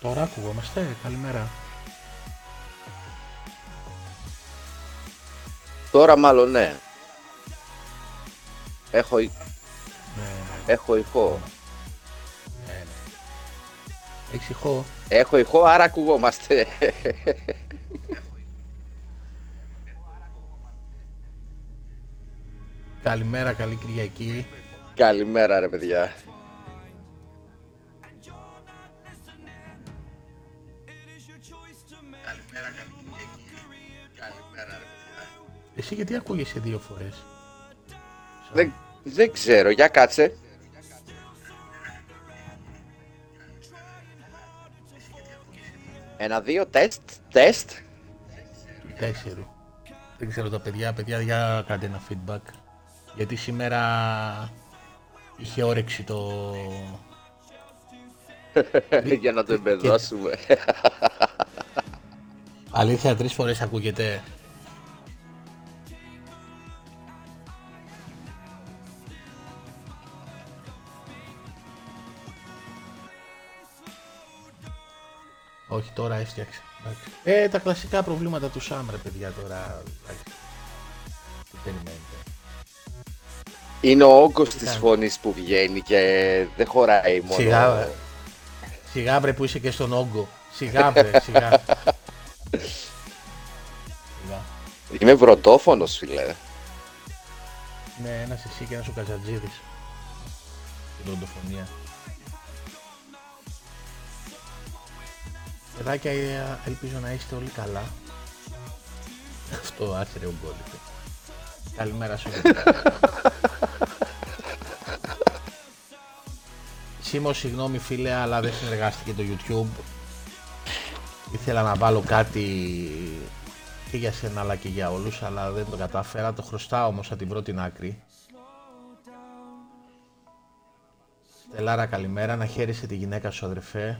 Τώρα ακουγόμαστε. Καλημέρα. Τώρα μάλλον ναι. Έχω, Ναι, ναι, έχω ηχό. ναι. ναι. Έχεις ηχό; Έχω ηχό, άρα ακουγόμαστε. Καλημέρα, καλή Κυριακή. Καλημέρα ρε παιδιά. Εσύ γιατί ακούγεσαι δύο φορές; Δεν, δεν ξέρω, για κάτσε. Ένα, δύο, τεστ, τεστ. Τέσσερι. Δεν ξέρω τα παιδιά, παιδιά για κάντε ένα feedback. Γιατί σήμερα είχε όρεξη το... για να το εμπεδώσουμε. Αλήθεια τρεις φορές ακούγεται. Όχι, τώρα έφτιαξε. Εντάξει. Ε, τα κλασικά προβλήματα του Σάμ, ρε παιδιά, τώρα. εντάξει. Τι περιμένετε. Είναι ο όγκος της κάνει. φωνής που βγαίνει και δεν χωράει μόνο. Σιγά, βρε. Σιγά, βρε, που είσαι και στον όγκο. Σιγά, βρε, σιγά. σιγά. Είμαι βρωτόφωνος φίλε. Ναι, ένας εσύ και ένας ο Καζατζίδης. Στην οντοφωνία. Παιδάκια, ε, ελπίζω να είστε όλοι καλά. Αυτό άσυρε ο Γκόλικο. Καλημέρα σου. Σίμω, συγγνώμη φίλε, αλλά δεν συνεργάστηκε το YouTube. Ήθελα να βάλω κάτι και για σένα αλλά και για όλους, αλλά δεν το κατάφερα. Το χρωστάω όμως, θα την βρω την άκρη. Στελάρα, καλημέρα. Να χαίρεσαι τη γυναίκα σου, αδερφέ.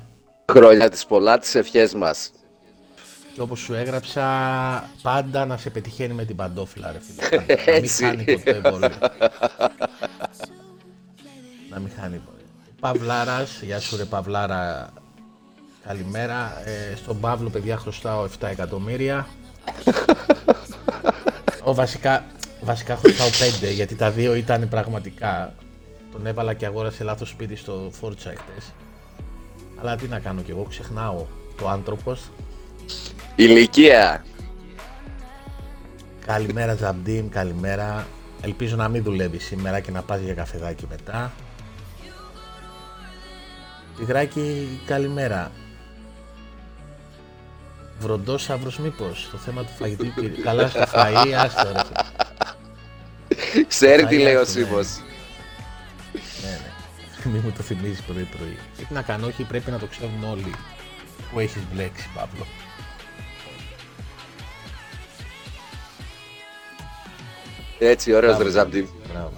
Χρόνια της πολλά τις ευχές μας. Και όπως σου έγραψα, πάντα να σε πετυχαίνει με την παντόφυλλα, ρε φίλε. να μην Έτσι. χάνει ποτέ βόλιο. να μην χάνει ποτέ. Παυλάρας, γεια σου ρε Παυλάρα, καλημέρα. Ε, στον Παύλο, παιδιά, χρωστάω 7 εκατομμύρια. Ο, βασικά, βασικά χρωστάω 5, γιατί τα δύο ήταν πραγματικά. Τον έβαλα και αγόρασε λάθος σπίτι στο Forza χτες. Αλλά τι να κάνω κι εγώ, ξεχνάω το άνθρωπος. Ηλικία. Καλημέρα Ζαμπτίν, καλημέρα. Ελπίζω να μην δουλεύεις σήμερα και να πας για καφεδάκι μετά. Τιγράκι, καλημέρα. Βροντός αύρος μήπως, το θέμα του φαγητού. και- Καλά στο φαΐ, άστο ρε. Ξέρει Θα τι λέει ο έρθουν, ναι. Σίμος. Ναι, ναι. Μην μου το θυμίζεις πρωί πρωί. Τι να κάνω, όχι πρέπει να το ξέρουν όλοι που έχεις μπλέξει, Παύλο. Έτσι, ωραίος Μπράβο. ρε Ζαμπτή. Μπράβο.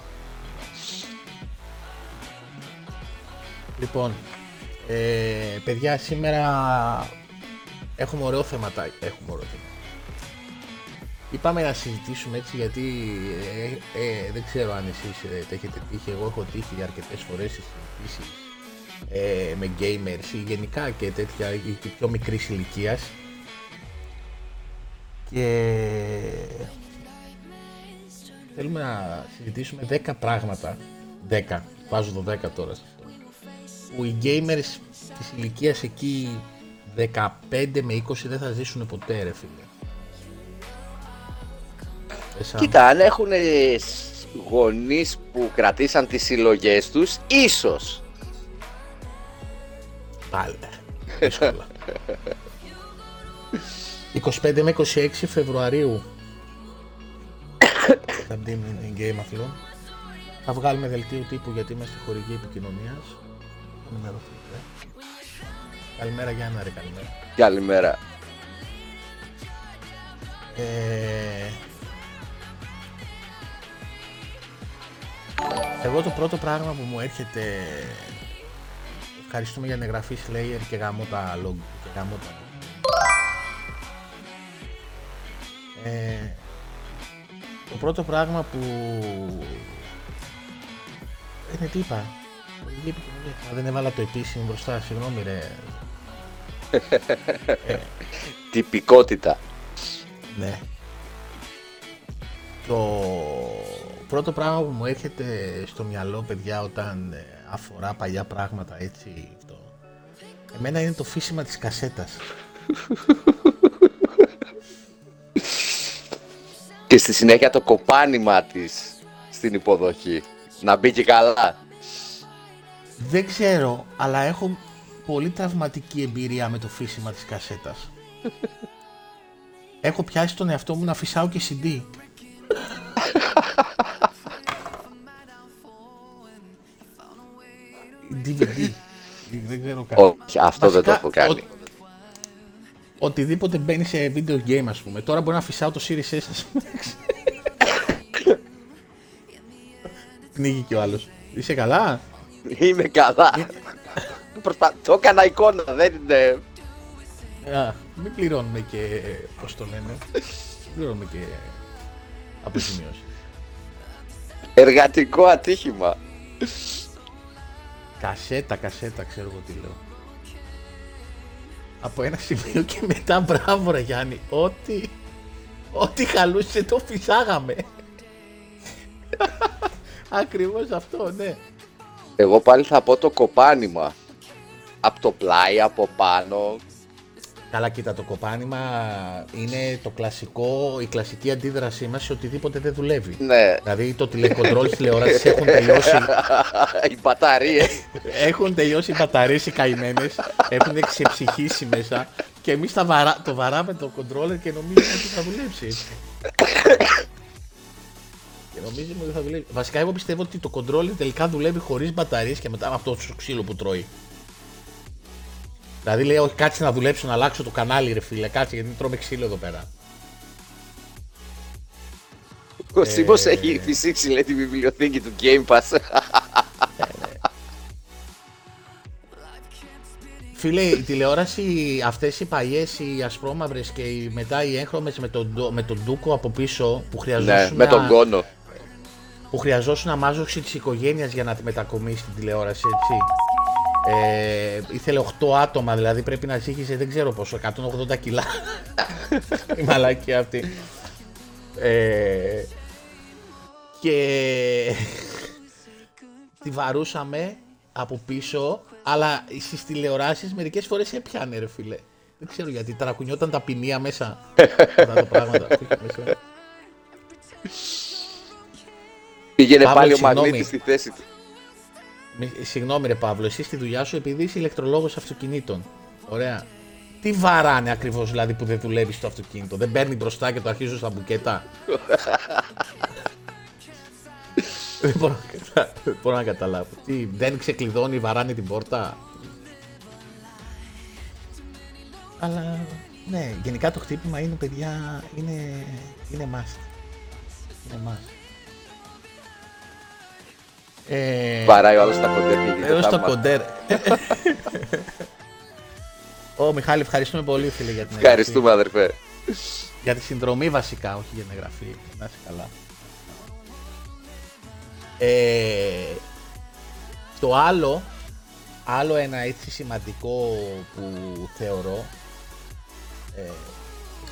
Λοιπόν, ε, παιδιά, σήμερα έχουμε ωραίο θέματα. Έχουμε ωραίο θέμα. Είπαμε να συζητήσουμε έτσι γιατί ε, ε, δεν ξέρω αν εσείς ε, τα έχετε τύχει. Εγώ έχω τύχει αρκετές φορές σε συζητήσεις ε, με gamers ή γενικά και τέτοια ή και πιο μικρής ηλικίας. Και θέλουμε να συζητήσουμε 10 πράγματα. 10, βάζω το 10 τώρα. σε αυτό, Που οι gamers της ηλικίας εκεί 15 με 20 δεν θα ζήσουν ποτέ ρε φίλε. Ε, σαν- Κοίτα, αν έχουν γονείς που κρατήσαν τις συλλογές τους, ίσως. Πάλι. Δύσκολα. 25 με 26 Φεβρουαρίου θα μπει in game αθλών. Θα βγάλουμε δελτίο τύπου γιατί είμαστε χορηγοί επικοινωνίας. Θα ενημερωθείτε. Καλημέρα Γιάννα, ρε καλημέρα. Καλημέρα. Ε, εγώ το πρώτο πράγμα που μου έρχεται ευχαριστούμε για την εγγραφή Slayer και γαμώ τα log και γαμώ τα ε, το πρώτο πράγμα που είναι τι είπα Χορηγή επικοινωνία. Α, δεν έβαλα το επίσημο μπροστά, συγγνώμη ρε Τυπικότητα. Ναι. Το πρώτο πράγμα που μου έρχεται στο μυαλό, παιδιά, όταν ε, αφορά παλιά πράγματα, έτσι, αυτό, εμένα είναι το φύσιμα της κασέτας. Και στη συνέχεια το κοπάνημα της στην υποδοχή. Να μπει και καλά. Δεν ξέρω, αλλά έχω πολύ τραυματική εμπειρία με το φύσιμα της κασέτας. έχω πιάσει τον εαυτό μου να φυσάω και CD. Δεν ξέρω καν. Όχι, αυτό δεν το Βασικά, έχω κάνει. ο- οτιδήποτε μπαίνει σε video game, ας πούμε. Τώρα μπορεί να φυσάω το Series S, ας πούμε. Πνίγει και ο άλλος. Είσαι καλά; Είμαι καλά. Προσπα... Το έκανα εικόνα, δεν είναι... Α, μην πληρώνουμε και, πώς το λένε, μην πληρώνουμε και αποζημίωση. Εργατικό ατύχημα. Κασέτα, κασέτα, ξέρω εγώ τι λέω. Από ένα σημείο και μετά, μπράβο ρε Γιάννη, ό,τι, ό,τι χαλούσε το φυσάγαμε. Ακριβώς αυτό, ναι. Εγώ πάλι θα πω το κοπάνημα. Από το πλάι, από πάνω. Καλά, κοίτα, το κοπάνημα είναι το κλασικό, η κλασική αντίδρασή μας σε οτιδήποτε δεν δουλεύει. Ναι. Δηλαδή το τηλεκοντρόλ της τηλεόρασης έχουν τελειώσει Οι μπαταρίες. Έχουν τελειώσει οι μπαταρίες οι καημένες, έχουν ξεψυχήσει μέσα και εμείς τα βαρά, το βαράμε το controller και νομίζουμε ότι θα δουλέψει έτσι. και νομίζουμε ότι θα δουλέψει. Βασικά εγώ πιστεύω ότι το controller τελικά δουλεύει χωρίς μπαταρίες και μετά με αυτό το ξύλο που τρώει. Δηλαδή λέει όχι κάτσε να δουλέψω να αλλάξω το κανάλι ρε φίλε, κάτσε γιατί τρώμε ξύλο εδώ πέρα. Ο Σίμος έχει φυσήξει λέει τη βιβλιοθήκη του Game Pass. Φίλε, η τηλεόραση, αυτές οι παλιές, οι ασπρόμαυρες και οι, μετά οι έγχρωμες με τον, ντο- με τον ντούκο από πίσω που ναι, χρειαζόσουν, με τον κόνο. που χρειαζόσουν αμάζοξη της οικογένειας για να τη μετακομίσει την τηλεόραση, έτσι. Ε, ήθελε 8 άτομα, δηλαδή πρέπει να ζύγιζε δεν ξέρω πόσο, 180 κιλά. η μαλακή αυτή. Ε, και τη βαρούσαμε από πίσω, αλλά στις τηλεοράσεις μερικές φορές έπιανε ρε φίλε. Δεν ξέρω γιατί, ταρακουνιόταν τα ποινία μέσα. Αυτά τα πράγματα. που είχε μέσα. Πήγαινε Παύλο, πάλι ο συγγνώμη. Μαγνήτης στη θέση του. Μη- Συγγνώμη ρε Παύλο, εσύ στη δουλειά σου επειδή είσαι ηλεκτρολόγος αυτοκινήτων. Ωραία. Τι βαράνε ακριβώς δηλαδή που δεν δουλεύεις στο αυτοκίνητο; Δεν παίρνει μπροστά και το αρχίζουν στα μπουκέτα; δεν, μπορώ, να κατα- δεν μπορώ να καταλάβω. Τι, δεν ξεκλειδώνει, βαράνε την πόρτα; Αλλά ναι, γενικά το χτύπημα είναι παιδιά, είναι, είναι must. Είναι must. Ε, Βαράει ο άλλος τα κοντέρ και γίνεται Εδώ στο θαύμα. κοντέρ. Ω Μιχάλη, ευχαριστούμε πολύ φίλε για την εγγραφή. Ευχαριστούμε αδερφέ. Για τη συνδρομή βασικά, όχι για την εγγραφή. Να είσαι καλά. Ε, το άλλο, άλλο ένα έτσι σημαντικό που θεωρώ, ε,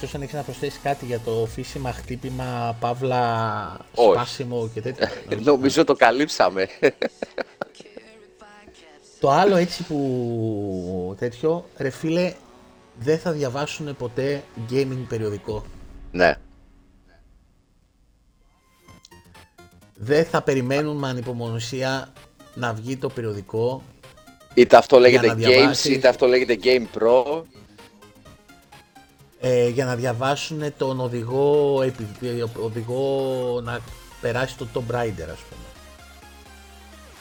εκτός αν έχεις να προσθέσεις κάτι για το φύσιμα, χτύπημα, παύλα, Όχι. σπάσιμο και τέτοια. Νομίζω το καλύψαμε. Το άλλο έτσι που τέτοιο, ρε φίλε, δεν θα διαβάσουν ποτέ gaming περιοδικό. ναι. Δεν θα περιμένουν με ανυπομονησία να βγει το περιοδικό. Είτε αυτό λέγεται να Games, διαβάσεις. είτε αυτό λέγεται Game Pro. Ε, για να διαβάσουν τον οδηγό, επι- οδηγό να περάσει το Tomb Raider ας πούμε.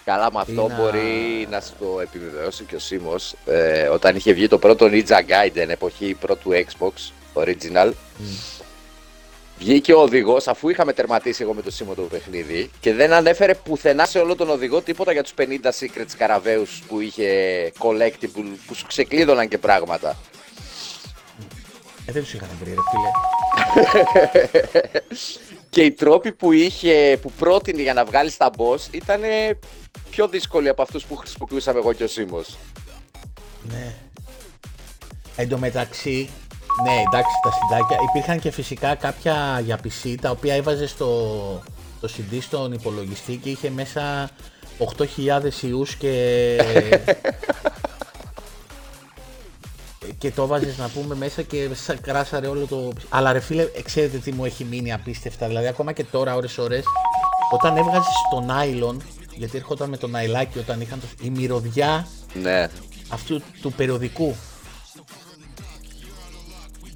Καλά, με αυτό Είναι- μπορεί να σου το επιβεβαιώσει και ο Σίμος. Ε, όταν είχε βγει το πρώτο Ninja Gaiden, εποχή πρώτου Xbox, original, βγήκε ο οδηγός, αφού είχαμε τερματίσει εγώ με το Σίμο το παιχνίδι, και δεν ανέφερε πουθενά σε όλο τον οδηγό τίποτα για τους 50 secret σκαραβαίους που είχε collectible, που σου ξεκλείδωναν και πράγματα. Ε, δεν τους είχαν βρει ρε φίλε. Και οι τρόποι που είχε, που πρότεινε για να βγάλεις τα boss ήταν πιο δύσκολοι από αυτούς που χρησιμοποιούσαμε εγώ και ο Σίμος. Ναι. Εν τω μεταξύ, ναι, εντάξει, τα συντάκια. Υπήρχαν και φυσικά κάποια για PC τα οποία έβαζε στο το CD στον υπολογιστή και είχε μέσα 8.000 ιούς και... και το έβαζες να πούμε μέσα και σα- κράσαρε όλο το... Αλλά ρε φίλε, ξέρετε τι μου έχει μείνει απίστευτα. Δηλαδή ακόμα και τώρα ώρες ώρες όταν έβγαζες το νάιλον, γιατί έρχονταν με το ναϊλάκι όταν είχαν το... η μυρωδιά Ναι. αυτού του περιοδικού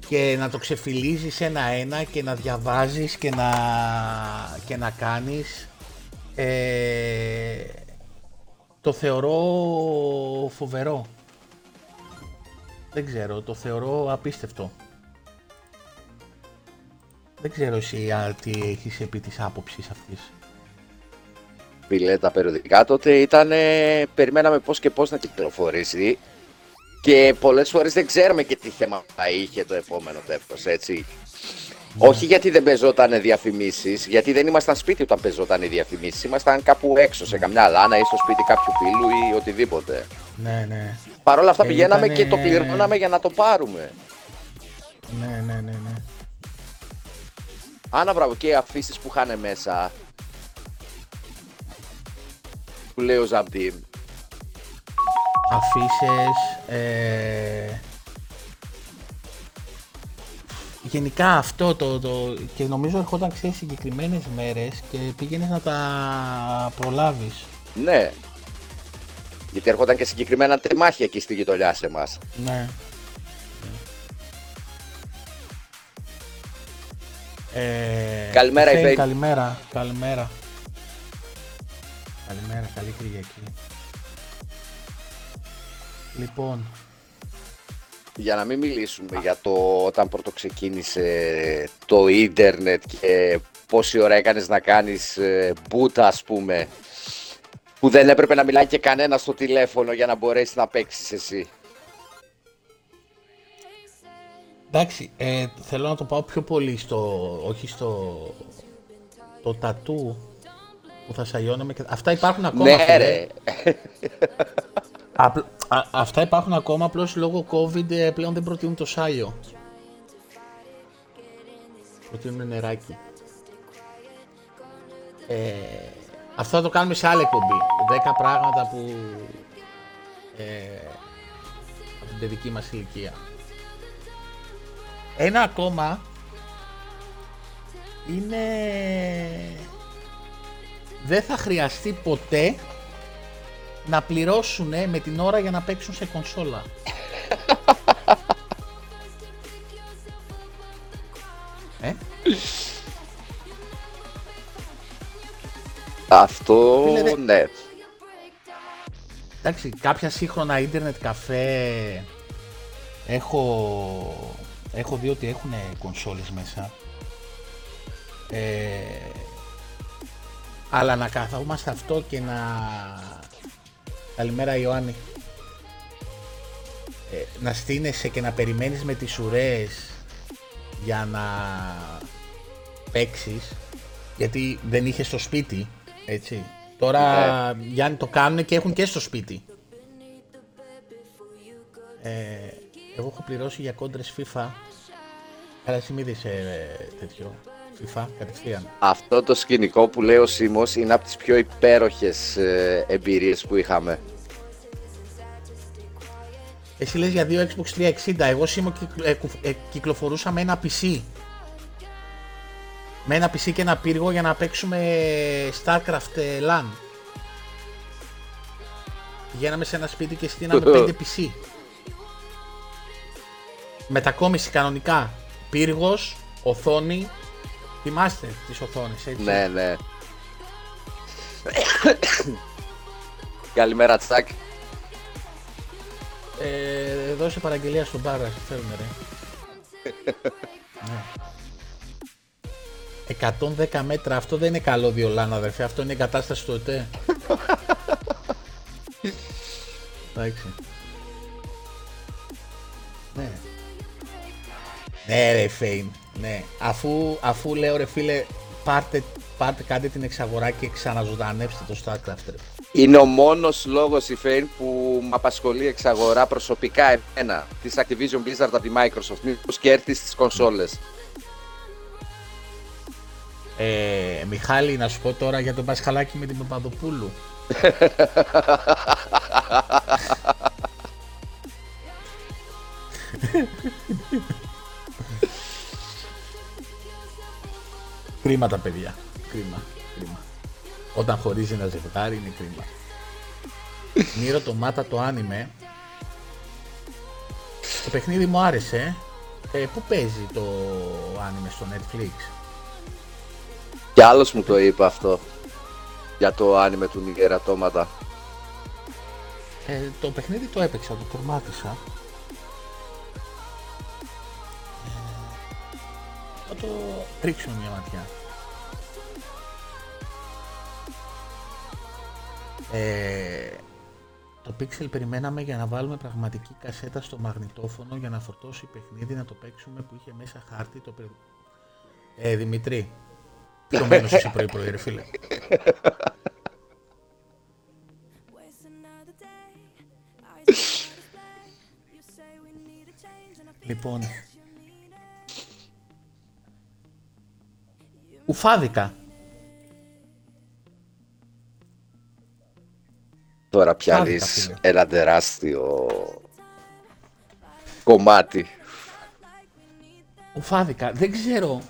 και να το ξεφυλίζεις ένα-ένα και να διαβάζεις και να, και να κάνεις ε, το θεωρώ φοβερό δεν ξέρω, το θεωρώ απίστευτο δεν ξέρω εσύ α, τι έχεις επί της άποψης αυτής Φίλε, τα περιοδικά τότε ήταν. περιμέναμε πώς και πώς να κυκλοφορήσει. Και πολλές φορές δεν ξέρουμε και τι θέμα θα είχε το επόμενο τεύχος, έτσι. Όχι γιατί δεν παίζονταν διαφημίσεις, γιατί δεν ήμασταν σπίτι όταν παίζονταν οι διαφημίσεις. Ήμασταν κάπου έξω, σε καμιά λάνα ή στο σπίτι κάποιου φίλου ή οτιδήποτε. Ναι ναι Παρ' όλα αυτά Ε, πηγαίναμε ήτανε- και το πληρώναμε για να το πάρουμε. ναι ναι ναι, ναι. Άνα μπράβο και οι αφήσεις που είχαν μέσα. Που λέει ο Ζαμπτίμ. αφήσεις, ε, γενικά αυτό το, το και νομίζω ερχόταν ξέρεις συγκεκριμένες μέρες και πήγαινες να τα προλάβεις. Ναι. Γιατί έρχονταν και συγκεκριμένα τεμάχια εκεί στη γειτονιά σε εμάς. Ναι. Ε, Καλημέρα, Φέιν, Ιφέιν. Καλημέρα, καλημέρα. Καλημέρα, καλή Κυριακή. Λοιπόν, Για να μην μιλήσουμε για το όταν πρώτο ξεκίνησε το ίντερνετ και πόση ώρα έκανες να κάνεις ε, μπούτα ας πούμε που δεν έπρεπε να μιλάει και κανένα στο τηλέφωνο για να μπορέσει να παίξεις εσύ. εντάξει, ε, θέλω να το πάω πιο πολύ στο, όχι στο, το τατού που θα σαγιώναμε. και- Αυτά υπάρχουν ακόμα. ναι φίλε. ρε. Απλ- α- αυτά υπάρχουν ακόμα, απλώς λόγω COVID ε, πλέον δεν προτείνουν το σάιο. Προτείνουν νεράκι. Ε, αυτό θα το κάνουμε σε άλλη εκπομπή. 10 πράγματα που... Ε, από την παιδική μας ηλικία. Ένα ακόμα είναι... Δεν θα χρειαστεί ποτέ να πληρώσουν με την ώρα για να παίξουν σε κονσόλα. ε, Αυτό Φίλε, δε- ναι. εντάξει, κάποια σύγχρονα ίντερνετ καφέ έχω, έχω δει ότι έχουν κονσόλες μέσα. Ε, αλλά να καθόμαστε αυτό και να... Καλημέρα Ιωάννη. Ε, να στείνεσαι και να περιμένεις με τις ουρές για να παίξεις γιατί δεν είχες στο σπίτι, έτσι. Τώρα Γιάννη το κάνουν και έχουν και στο σπίτι. Ε, εγώ έχω πληρώσει για κόντρες FIFA. Αλλά εσύ μη δεις, ε, τέτοιο. FIFA κατευθείαν. Αυτό το σκηνικό που λέει ο Σίμος είναι από τις πιο υπέροχες ε, εμπειρίες που είχαμε. Εσύ λες για δύο Xbox 360, εγώ σήμερα κυκλο, ε, κου- ε, κυκλοφορούσα με ένα PC. Με ένα PC και ένα πύργο για να παίξουμε Starcraft ε, LAN. Πηγαίναμε σε ένα σπίτι και στείναμε 5 PC. Μετακόμιση κανονικά. Πύργος, οθόνη. Θυμάστε τις οθόνες, έτσι; Ναι, ναι. Καλημέρα Τσάκ. Ε, δώσε παραγγελία στον μπάρα, σε θέλουμε ρε. ναι. 110 μέτρα, αυτό δεν είναι καλό διολάν αδερφέ, αυτό είναι εγκατάσταση του ΕΤΕ. Εντάξει. Ναι. Ναι ρε Φέιν, ναι. Αφού, αφού λέω ρε φίλε, πάρτε, πάρτε κάντε την εξαγορά και ξαναζωντανέψτε το StarCraft ρε. Είναι ο μόνος λόγος η Fame που με απασχολεί εξαγορά προσωπικά εμένα της Activision Blizzard από τη Microsoft μήπως και έρθει στις κονσόλες. Ε, Μιχάλη, να σου πω τώρα για τον Πασχαλάκη με την Παπαδοπούλου. κρίμα τα παιδιά. Κρίμα. κρίμα. Όταν χωρίζει ένα ζευγάρι είναι κρίμα. Νίρο το Μάτα το άνιμε. Το παιχνίδι μου άρεσε. Ε, πού παίζει το άνιμε στο Netflix; Κι άλλος μου το είπε αυτό. Για το άνιμε του Νιγερατώματα. Ε, το παιχνίδι το έπαιξα, το τερμάτισα. Ε, θα το ρίξουμε μια ματιά. Ε, το Pixel περιμέναμε για να βάλουμε πραγματική κασέτα στο μαγνητόφωνο για να φορτώσει παιχνίδι να το παίξουμε που είχε μέσα χάρτη το πε... Ε, Δημητρή, ποιο μένος είσαι πρωί πρωί ρε φίλε. λοιπόν, ουφάδικα. Τώρα πιάνεις ένα τεράστιο κομμάτι. Ουφάδικα. Δεν ξέρω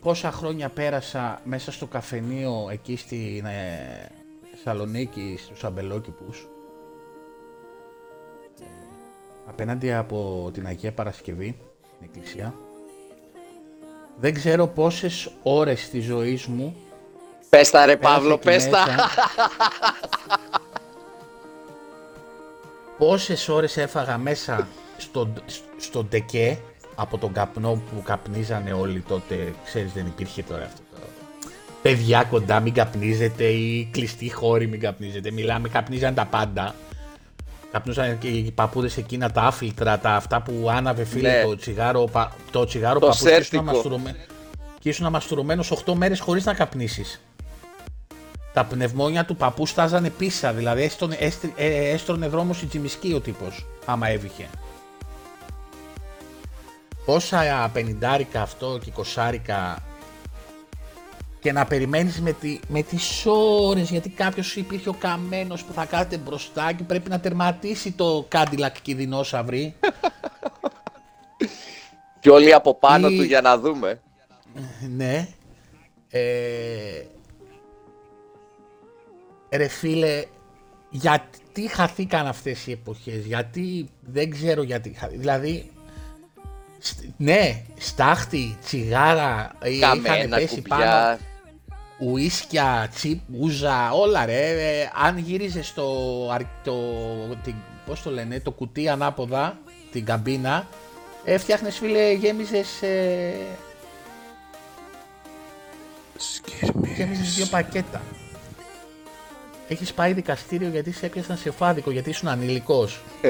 πόσα χρόνια πέρασα μέσα στο καφενείο εκεί στη ε, Θεσσαλονίκη, στους αμπελόκηπους; Απέναντι από την Αγία Παρασκευή, την εκκλησία. Δεν ξέρω πόσες ώρες της ζωής μου Πες τα ρε Παύλο, πες τα. Πόσες ώρες έφαγα μέσα στο, στο ντεκέ από τον καπνό που καπνίζανε όλοι τότε, ξέρεις δεν υπήρχε τώρα αυτό το... Παιδιά κοντά μην καπνίζετε ή κλειστοί χώροι μην καπνίζετε, μιλάμε καπνίζαν τα πάντα. Καπνούσαν και οι παππούδες εκείνα τα άφιλτρα, τα αυτά που άναβε φίλε Ναι. το τσιγάρο, πα- το τσιγάρο Το παππούς και ήσουν σέρτικο. αμαστουρωμέ- και ήσουν αμαστουρωμένος 8 μέρες χωρίς να καπνίσεις. Τα πνευμόνια του παππού στάζανε πίσα, δηλαδή έστρωνε, έστρι- ε, έστρωνε δρόμος στην Τζιμισκή ο τύπος, άμα έβηχε. Πόσα πενιντάρικα αυτό και κοσάρικα και να περιμένεις με, τη, με τις ώρες γιατί κάποιος υπήρχε ο καμένος που θα κάθεται μπροστά και πρέπει να τερματίσει το Cadillac και οι δεινόσαυροι. Και όλοι από πάνω Ή- του για να δούμε. ναι. Ε, ρε φίλε, γιατί χαθήκαν αυτές οι εποχές, γιατί δεν ξέρω γιατί, χα- δηλαδή, σ- ναι, στάχτη, τσιγάρα, ε, είχαν Καμένα, πέσει πάνω, κουμπιά. ουίσκια, τσίπ, ούζα, όλα ρε, ε, αν γύριζε στο, αρ- το, την, πώς το λένε, το κουτί ανάποδα, την καμπίνα, ε, φτιάχνες φίλε, γέμιζες, ε, γέμιζες δύο πακέτα. Έχεις πάει δικαστήριο γιατί σε έπιασαν σε φάδικο, γιατί ήσουν ανηλικός.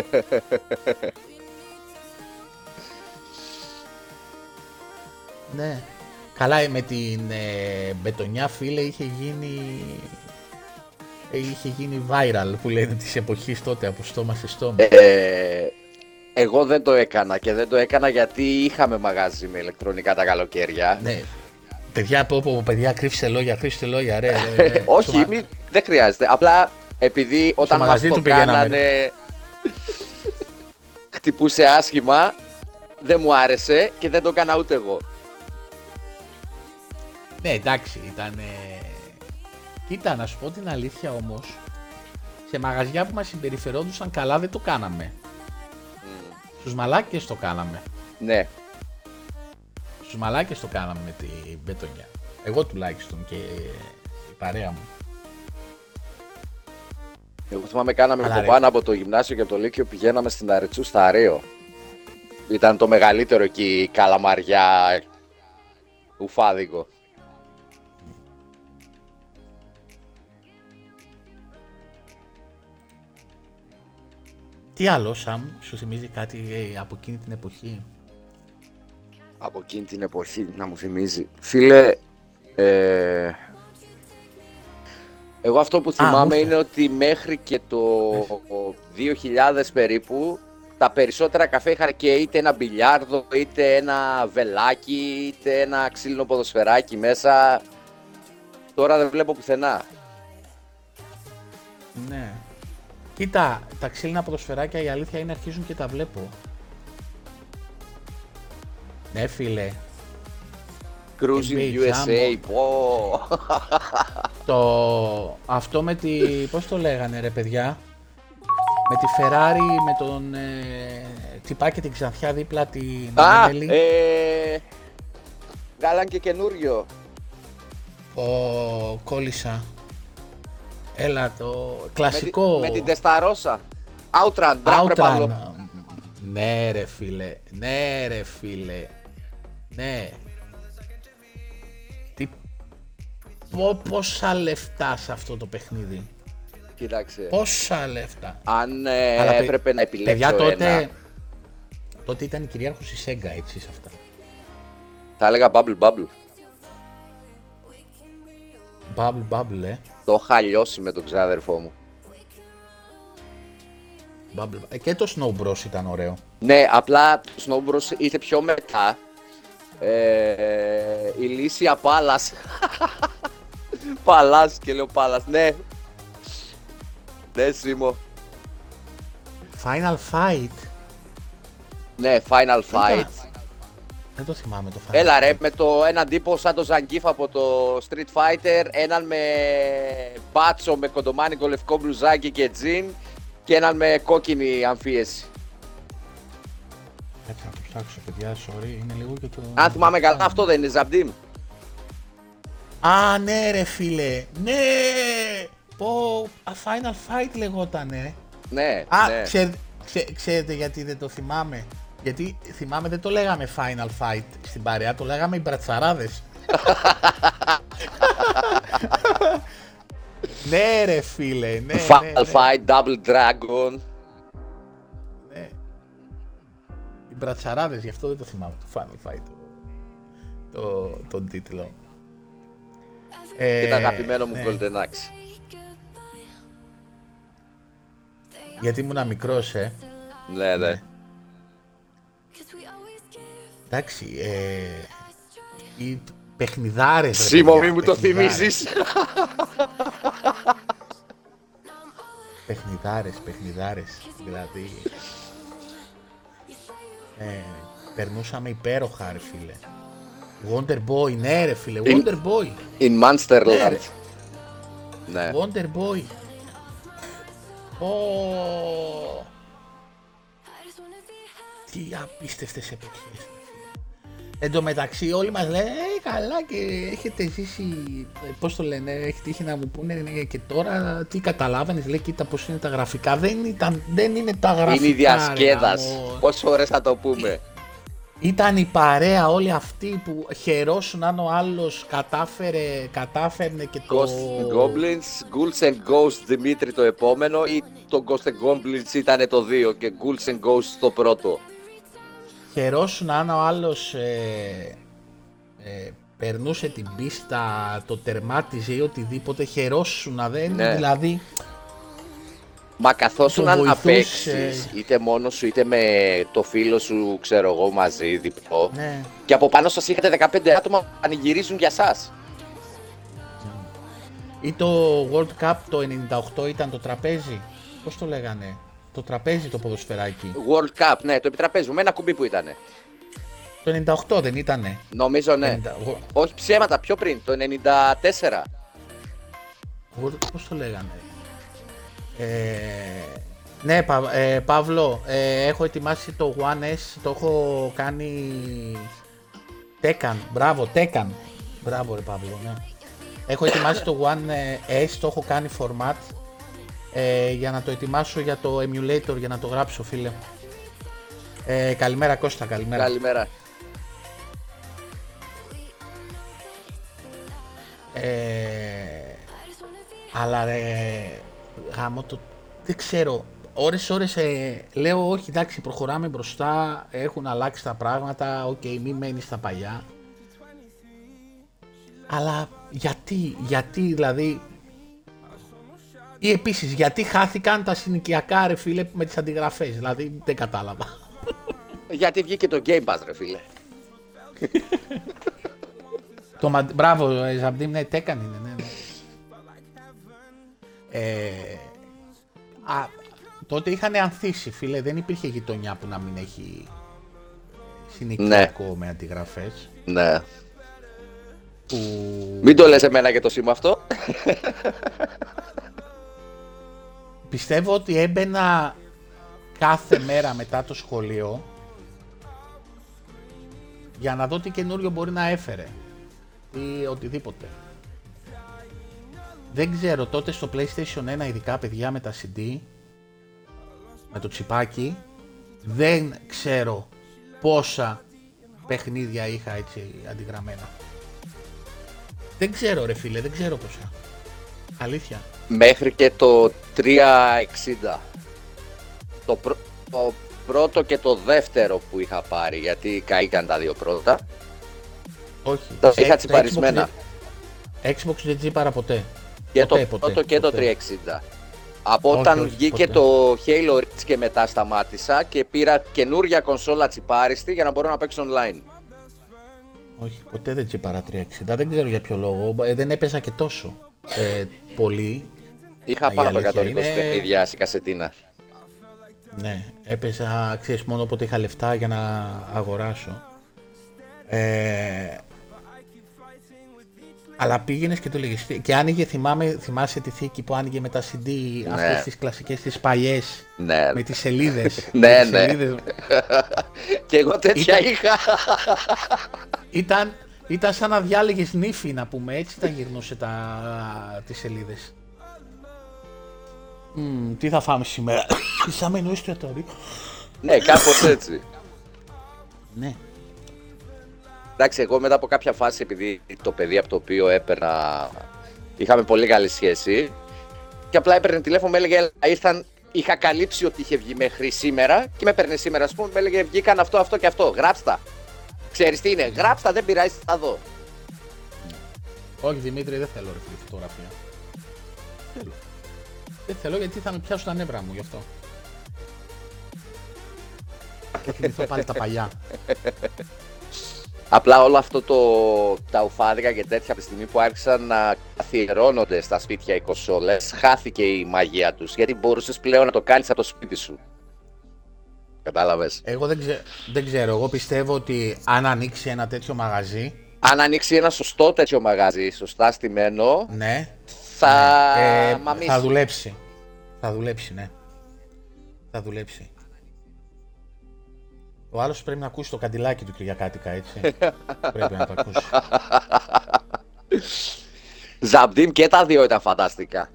ναι. Καλά, ε, με την ε, μπετονιά φίλε είχε γίνει... ε, Είχε γίνει viral που λένε της εποχής τότε από στόμα σε στόμα. Ε, εγώ δεν το έκανα και δεν το έκανα γιατί είχαμε μαγάζι με ηλεκτρονικά τα καλοκαίρια. Ναι. Παιδιά, πω, πω, παιδιά, κρύψτε λόγια, κρύψτε λόγια, ρε. ρε, ρε. Όχι, Στο μα- μη- δεν χρειάζεται. Απλά επειδή όταν μας μαγαζί το του πηγαίναμε. κάνανε χτυπούσε άσχημα, δεν μου άρεσε και δεν το έκανα ούτε εγώ. Ναι, εντάξει, ήταν. Κοίτα, να σου πω την αλήθεια όμως. Σε μαγαζιά που μας συμπεριφερόντουσαν καλά δεν το κάναμε. Στους μαλάκες το κάναμε. Ναι. Στους μαλάκες το κάναμε με την μπετονιά. Εγώ τουλάχιστον και η παρέα μου. Εγώ θυμάμαι κάναμε Αλλά από ρε. πάνω από το γυμνάσιο και από το Λύκειο πηγαίναμε στην Αρετσού στα Αρέο. Ήταν το μεγαλύτερο εκεί καλαμαριά ουφάδικο. Τι άλλο, Σαμ, σου θυμίζει κάτι ε, από εκείνη την εποχή; Από εκείνη την εποχή να μου θυμίζει. Φίλε, ε, Εγώ αυτό που θυμάμαι μου είναι ότι μέχρι και το 2000 περίπου τα περισσότερα καφέ είχαν και είτε ένα μπιλιάρδο, είτε ένα βελάκι, είτε ένα ξύλινο ποδοσφαιράκι μέσα. Τώρα δεν βλέπω πουθενά. Ναι. Κοίτα, τα ξύλινα ποδοσφαιράκια η αλήθεια είναι αρχίζουν και τα βλέπω. Ναι φίλε, Cruising NBA USA, Jumbo. πω. το... αυτό με τη... πώς το λέγανε ρε παιδιά, με τη Ferrari, με τον ε... τυπάκι την ξανθιά δίπλα την Α, Ανέμελη. ε, Γάλαν και καινούριο. Ο κόλλησα. Έλα το Με, τη- κλασικό. με την Τεσταρόσα. Outrun, μπράβο ρε Outrun. Παύλο. Ναι ρε φίλε, ναι ρε φίλε, ναι. Τι... Πο, πόσα λεφτά σε αυτό το παιχνίδι; Κοίταξε. Πόσα λεφτά; Αν ε, Αλλά, παι- έπρεπε να επιλέξω Παιδιά τότε, ένα, τότε ήταν η κυρίαρχος η Sega έτσι σε αυτά. θα έλεγα Bubble Bubble. Bubble Bubble ε. Το είχα λιώσει με τον ξάδερφό μου. Bubble. Ε, και το Snow Bros ήταν ωραίο. Ναι, απλά το Snow Bros ήρθε πιο μετά. Ε, η Λύσια Πάλας. Παλάς και λέω Πάλας, ναι. Ναι, Σίμω. Final Fight. Ναι, Final Fight. Δεν το θυμάμαι το Final Έλα Fight. ρε, με το έναν τύπο σαν το Zangief από το Street Fighter, έναν με μπάτσο με κοντομάνικο λευκό μπλουζάκι και τζιν και έναν με κόκκινη αμφίεση. Κάτσε να το ψάξω παιδιά, sorry, είναι λίγο και το... Αν θυμάμαι καλά, αυτό δεν είναι Zabdim. Α, ναι ρε φίλε, ναι! Πω, α, Final Fight λεγότανε. Ναι, Α, ναι. ξέρ- ξέ- ξέρετε γιατί δεν το θυμάμαι. Γιατί θυμάμαι δεν το λέγαμε Final Fight στην παρέα, το λέγαμε οι μπρατσαράδες. ναι ρε φίλε, ναι, ναι, Final ναι, Fight, Double Dragon. ναι. Οι μπρατσαράδες, γι' αυτό δεν το θυμάμαι το Final Fight. Το, το, τον τίτλο. Ε, Και το αγαπημένο μου ναι. Golden Axe. Γιατί ήμουν μικρός, ε. Ναι, ναι. Εντάξει, ε, οι παιχνιδάρες. ρε Σίμω, παιδιά, μη μου το παιχνιδάρες. θυμίσεις. Παιχνιδάρες, παιχνιδάρες. Δηλαδή. Ε, περνούσαμε υπέροχα, ρε φίλε. Wonder Boy, ναι, ρε φίλε. Είναι- Wonder Boy. In Ναι, Monsterland. ρε. Ναι. Wonder Boy. Ω, τι απίστευτες εποχές. Εν τω μεταξύ όλοι μας λένε ε, καλά και έχετε ζήσει, ε, πώς το λένε, έχει τύχει να μου πούνε ε, και τώρα τι καταλάβαινες, λέει κοίτα πώς είναι τα γραφικά, δεν, ήταν, δεν είναι τα γραφικά. Είναι η ρε, διασκέδαση. γαμώ. Πόσες φορές θα το πούμε. Ήταν η παρέα όλοι αυτοί που χαιρόσουν αν ο άλλος κατάφερε, κατάφερνε και το... Ghost and Goblins, Ghouls and Ghosts Δημήτρη το επόμενο ή το Ghost and Goblins ήταν το 2 και Ghouls and Ghosts το πρώτο. Χαιρόσουν αν ο άλλος ε, ε, περνούσε την πίστα, το τερμάτιζε ή οτιδήποτε, χαιρόσουν δεν Ναι. δηλαδή Μα καθώς Το να βοηθούσε. παίξεις είτε μόνος σου είτε με το φίλο σου ξέρω εγώ μαζί διπλό ναι, και από πάνω σας είχατε 15 άτομα που πανηγυρίζουν για σας. ή το World Cup το 98 ήταν το τραπέζι, πώς το λέγανε, το τραπέζι το ποδοσφαιράκι, World Cup, ναι, το επιτραπέζι μου, με ένα κουμπί που ήταν. το 98 δεν ήτανε, Νομίζω ναι. 90 Όχι ψέματα, πιο πριν, το 94. World- πώς το λέγανε, ε, ναι Πα- ε, Παύλο, ε, έχω ετοιμάσει το One S, το έχω κάνει Tekken, μπράβο, Tekken. Μπράβο ρε Παύλο, ναι. Έχω ετοιμάσει το One ε, S, το έχω κάνει format ε, για να το ετοιμάσω για το emulator, για να το γράψω φίλε. Ε, καλημέρα Κώστα, καλημέρα. Καλημέρα. Ε, αλλά ρε, γαμώτο, δεν ξέρω, ώρες ώρες ε, λέω όχι εντάξει προχωράμε μπροστά, έχουν αλλάξει τα πράγματα, οκ μη μένεις στα παλιά. Αλλά γιατί, γιατί δηλαδή Ή επίσης γιατί χάθηκαν τα συνοικιακά ρε φίλε με τις αντιγραφές, δηλαδή δεν κατάλαβα. Γιατί βγήκε το Game Pass, ρε φίλε. Το, μα- μπράβο, ε, Ζαμπτίμ, ναι, τέκαν είναι, ναι, ναι. Ε, α, τότε είχαν ανθίσει, φίλε, δεν υπήρχε γειτονιά που να μην έχει συνοικιακό με αντιγραφές. Ναι. Που... Μην το λες εμένα και το σήμα αυτό. Πιστεύω ότι έμπαινα κάθε μέρα μετά το σχολείο για να δω τι καινούριο μπορεί να έφερε ή οτιδήποτε. Δεν ξέρω, τότε στο PlayStation 1 ειδικά παιδιά με τα CD, με το τσιπάκι, δεν ξέρω πόσα παιχνίδια είχα έτσι αντιγραμμένα. Δεν ξέρω ρε φίλε, δεν ξέρω πόσα. Αλήθεια. Μέχρι και το 360. Το, πρω- το πρώτο και το δεύτερο που είχα πάρει, γιατί καήκαν τα δύο πρώτα. Όχι. Τα σε- είχα το τσιπαρισμένα. Xbox δεν- Xbox δεν τσίπαρα ποτέ. Και Ποτέ, το ποτέ, πρώτο και το ποτέ. 360. Από Όχι, όταν όχι, βγήκε ποτέ. το Halo Reach και μετά σταμάτησα και πήρα καινούρια κονσόλα τσιπάριστη για να μπορώ να παίξω online. Όχι, ποτέ δεν τσίπαρα 360. Δεν ξέρω για ποιο λόγο. Ε, δεν έπαιζα και τόσο ε, πολύ. Είχα η πάνω από αλήθεια 120 είναι- παιχνίδια σε κασετίνα. Ναι, έπαιζα, ξέρεις, μόνο όποτε είχα λεφτά για να αγοράσω. Ε, αλλά πήγαινες και το λέγες. Και άνοιγε, θυμάμαι, θυμάσαι τη θήκη που άνοιγε με τα CD, αυτές τις κλασικές, τις παλιές, Ναι, με τις σελίδες. Ναι, με τις ναι. σελίδες. και εγώ τέτοια Ήταν- είχα. Ήταν, ήταν σαν να διάλεγες νύφη να πούμε, έτσι τα γυρνούσε τα, τις σελίδες. Μμμ, τι θα φάμε σήμερα; Σαν μενού εστιατόριο. ναι, κάπως έτσι. Ναι. Εντάξει, εγώ μετά από κάποια φάση, επειδή το παιδί από το οποίο έπαιρνα, είχαμε πολύ καλή σχέση, και απλά έπαιρνε τηλέφωνο, με έλεγε, «Έλα, ήρθαν, είχα καλύψει ότι είχε βγει μέχρι σήμερα και με έπαιρνε σήμερα, ας πούμε, με έλεγε, βγήκαν αυτό, αυτό και αυτό, γράψτα. Ξέρεις τι είναι, γράψτα, δεν πειράζει, θα δω. Όχι Δημήτρη, δεν θέλω ρε φίλε φωτογραφία. Θέλω. Δεν θέλω γιατί θα με πιάσουν τα νεύρα μου γι' αυτό. Θα θυμηθώ πάλι τα παλιά. Απλά όλο αυτό το, τα ουφάδικα και τέτοια από τη στιγμή που άρχισαν να καθιερώνονται στα σπίτια οι κονσόλες, χάθηκε η μαγεία τους, γιατί μπορούσες πλέον να το κάνεις από το σπίτι σου. Κατάλαβες. Εγώ δεν, ξε- δεν ξέρω, εγώ πιστεύω ότι αν ανοίξει ένα τέτοιο μαγαζί, Αν ανοίξει ένα σωστό τέτοιο μαγαζί, σωστά στημένο, ναι, θα ε, μαμίσει. θα δουλέψει. Θα δουλέψει, ναι. Θα δουλέψει. Ο άλλος πρέπει να ακούσει το καντιλάκι του Κυριακάτικα, έτσι. πρέπει να το ακούσει. Ζαμπτίμ και τα δύο ήταν φανταστικά.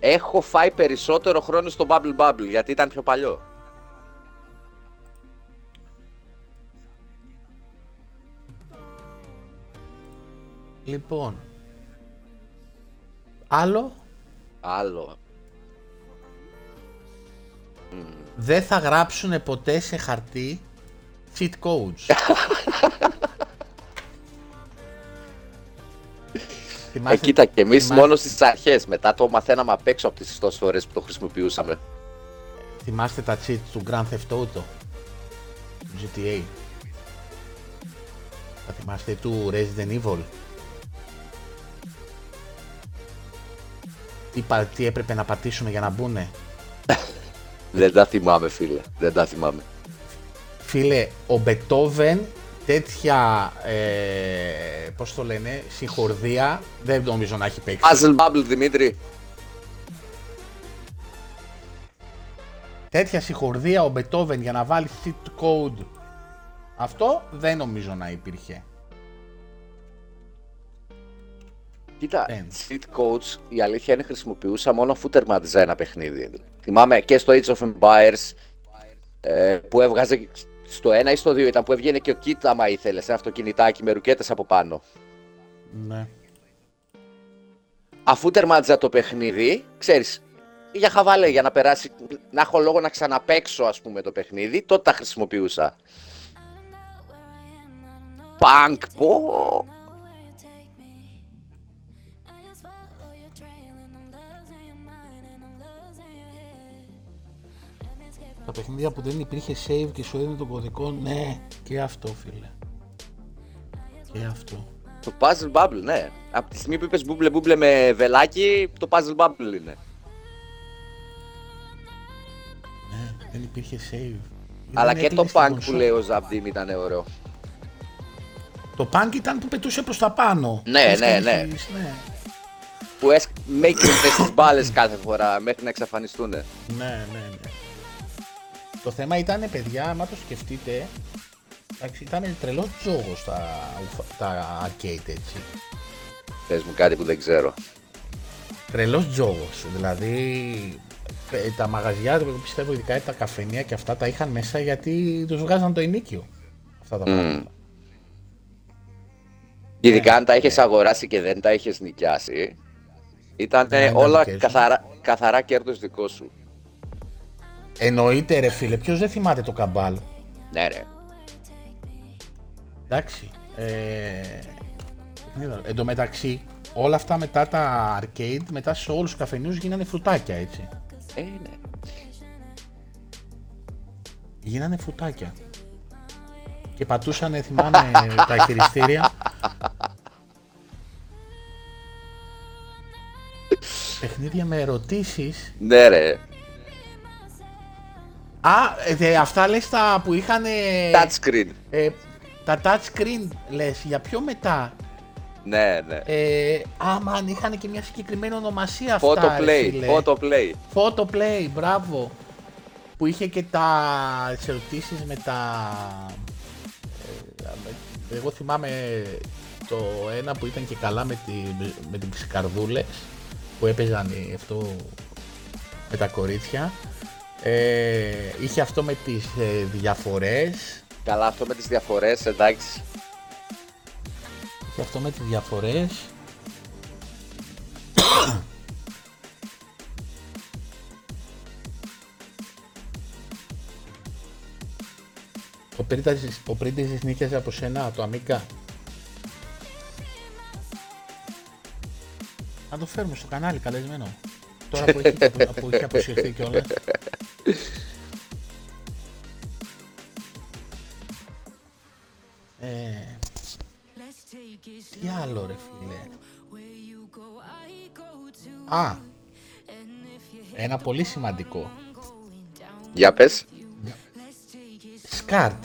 Έχω φάει περισσότερο χρόνο στο Bubble Bubble γιατί ήταν πιο παλιό. Λοιπόν, άλλο Άλλο. δεν θα γράψουν ποτέ σε χαρτί cheat codes. Ε, Θυμάστε- κοίτα και εμείς θυμάστε- μόνο στις αρχές. Μετά το μαθαίναμε απ' έξω από τις τόσε φορέ που το χρησιμοποιούσαμε. Θυμάστε τα cheat του Grand Theft Auto, του GTA. Θα θυμάστε του Resident Evil; Τι, πα- τι έπρεπε να πατήσουμε για να μπουνε. Δεν τα θυμάμαι, φίλε. Δεν τα θυμάμαι. Φίλε, ο Μπετόβεν τέτοια, ε, πώς το λένε, συγχορδία δεν νομίζω να έχει παίξει. Puzzle Bubble, Δημήτρη. Τέτοια συγχορδία ο Μπετόβεν για να βάλει cheat code. Αυτό δεν νομίζω να υπήρχε. Κοίτα, Δεν. cheat codes η αλήθεια είναι χρησιμοποιούσα μόνο αφού τερματιζά ένα παιχνίδι. Θυμάμαι και στο Age of Empires ε, που έβγαζε στο 1 ή στο 2 ήταν που έβγαινε και ο kit άμα ήθελες, ένα αυτοκινητάκι με ρουκέτες από πάνω. Ναι. Αφού τερμάτιζα το παιχνίδι, ξέρεις, για χαβάλε, για να περάσει, να έχω λόγο να ξαναπαίξω ας πούμε το παιχνίδι, τότε τα χρησιμοποιούσα. Πανκ, πω! Παιχνίδια που δεν υπήρχε save και σου έδινε τον κωδικό, ναι, και αυτό φίλε. Και αυτό. Το Puzzle Bubble, ναι. Από τη στιγμή που είπες μπούμπλε μπούμπλε με βελάκι, το Puzzle Bubble είναι. Ναι, δεν υπήρχε save. Αλλά Δεν και το έκλεινε στην Punk που κονσόλα. λέει ο Ζαμπτίμ ήταν ωραίο. Το punk ήταν που πετούσε προς τα πάνω. Ναι, Έσκανε ναι, ναι. στις- ναι. Που έσ... με έκρυβε τις μπάλες κάθε φορά μέχρι να εξαφανιστούν. Ναι, ναι, ναι. Το θέμα ήταν, παιδιά, άμα το σκεφτείτε, εντάξει, ήταν τρελό τζόγο τα, τα arcade έτσι. Πες μου κάτι που δεν ξέρω. Τρελός τζόγος. Δηλαδή, ε, τα μαγαζιά, εγώ πιστεύω ειδικά τα καφενεία και αυτά τα είχαν μέσα γιατί τους βγάζαν το ενίκιο. Αυτά τα πράγματα. Ειδικά αν τα έχεις αγοράσει και δεν τα έχεις νοικιάσει, ήταν Ναι, ήταν όλα δικές σου. καθαρά, καθαρά κέρδος δικό σου. Εννοείται, ρε φίλε, ποιος δεν θυμάται το καμπάλ; Ναι ρε. Εντάξει. Ε, εν τω μεταξύ, όλα αυτά μετά τα arcade, μετά σε όλους τους καφενείους γίνανε φρουτάκια, έτσι. Ε, ναι. Γίνανε φρουτάκια. Και πατούσαν, θυμάμαι, τα χειριστήρια. Παιχνίδια με ερωτήσεις. Ναι ρε. Α, ε, ε, αυτά λες τα που είχαν... Touchscreen. Ε, τα touch screen λες, για πιο μετά. Ναι, ναι. Ε, άμα είχαν και μια συγκεκριμένη ονομασία αυτά, ρε Photoplay, φίλε. photoplay. Photoplay, μπράβο. Που είχε και τα τις ερωτήσεις με τα... ε, με- εγώ θυμάμαι το ένα που ήταν και καλά με, τη, με τις καρδούλες που έπαιζαν οι- αυτό με τα κορίτσια. Ε, είχε αυτό με τις ε, διαφορές. Καλά αυτό με τις διαφορές, εντάξει. Και αυτό με τις διαφορές. Ο πρίτας, ο πρίτης νίκιαζε από σένα, το Αμίκα; Να το φέρουμε στο κανάλι καλεσμένο. Τώρα που έχει, που έχει αποσυρθεί κιόλας. Ε, τι άλλο ρε φίλε. Α, ένα πολύ σημαντικό. Για πες. Σκάρτ.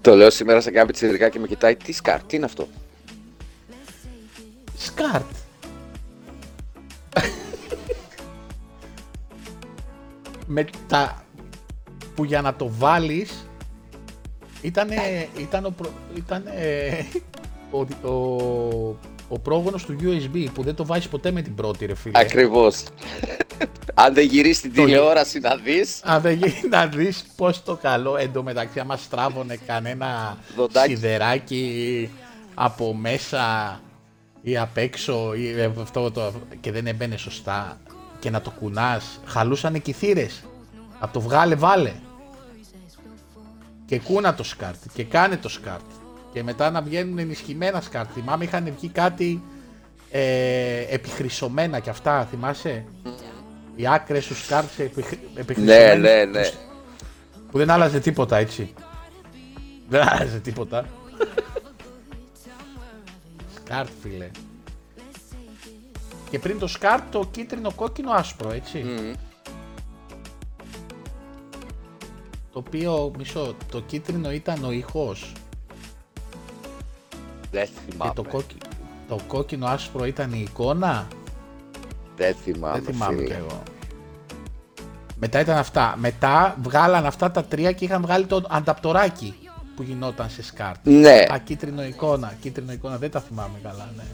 Το λέω σήμερα σε κάποιο τσιρικά και με κοιτάει. Τι σκάρ, τι είναι αυτό; Σκάρτ. Με τα που για να το βάλεις ήτανε, ήταν, ο, προ- ήτανε ο, ο, ο πρόγονος του USB που δεν το βάζεις ποτέ με την πρώτη ρε φίλε. Ακριβώς. Αν δεν γυρίσεις την τηλεόραση να δεις, Αν δεν γίνει να δεις πως το καλό εντωμεταξύ άμα στράβωνε κανένα Δοντάκι. σιδεράκι από μέσα ή απ' έξω ή ε, αυτό το, και δεν έμπαινε σωστά και να το κουνάς, χαλούσανε και οι θύρες. Από το βγάλε βάλε. Και κούνα το σκάρτ και κάνε το σκάρτ. Και μετά να βγαίνουν ενισχυμένα σκάρτ. Θυμάμαι είχαν βγει κάτι ε, επιχρυσωμένα και αυτά, θυμάσαι; Οι άκρες του σκάρτ επιχρυ, ναι, επιχρυσωμένες ναι, ναι. που δεν άλλαζε τίποτα έτσι. Δεν άλλαζε τίποτα. σκάρτ φίλε. Και πριν το σκάρτ το κίτρινο, κόκκινο, άσπρο έτσι. Μμμ. Το οποίο, μισό, το κίτρινο ήταν ο ήχος Δεν και θυμάμαι. το, κόκκι, το κόκκινο άσπρο ήταν η εικόνα. Δεν θυμάμαι. Δεν θυμάμαι φίλε. κι εγώ. Μετά ήταν αυτά. Μετά βγάλαν αυτά τα τρία και είχαν βγάλει το ανταπτοράκι που γινόταν σε σκάρτ. Ναι. Α, κίτρινο εικόνα. Κίτρινο εικόνα. Δεν τα θυμάμαι καλά, ναι.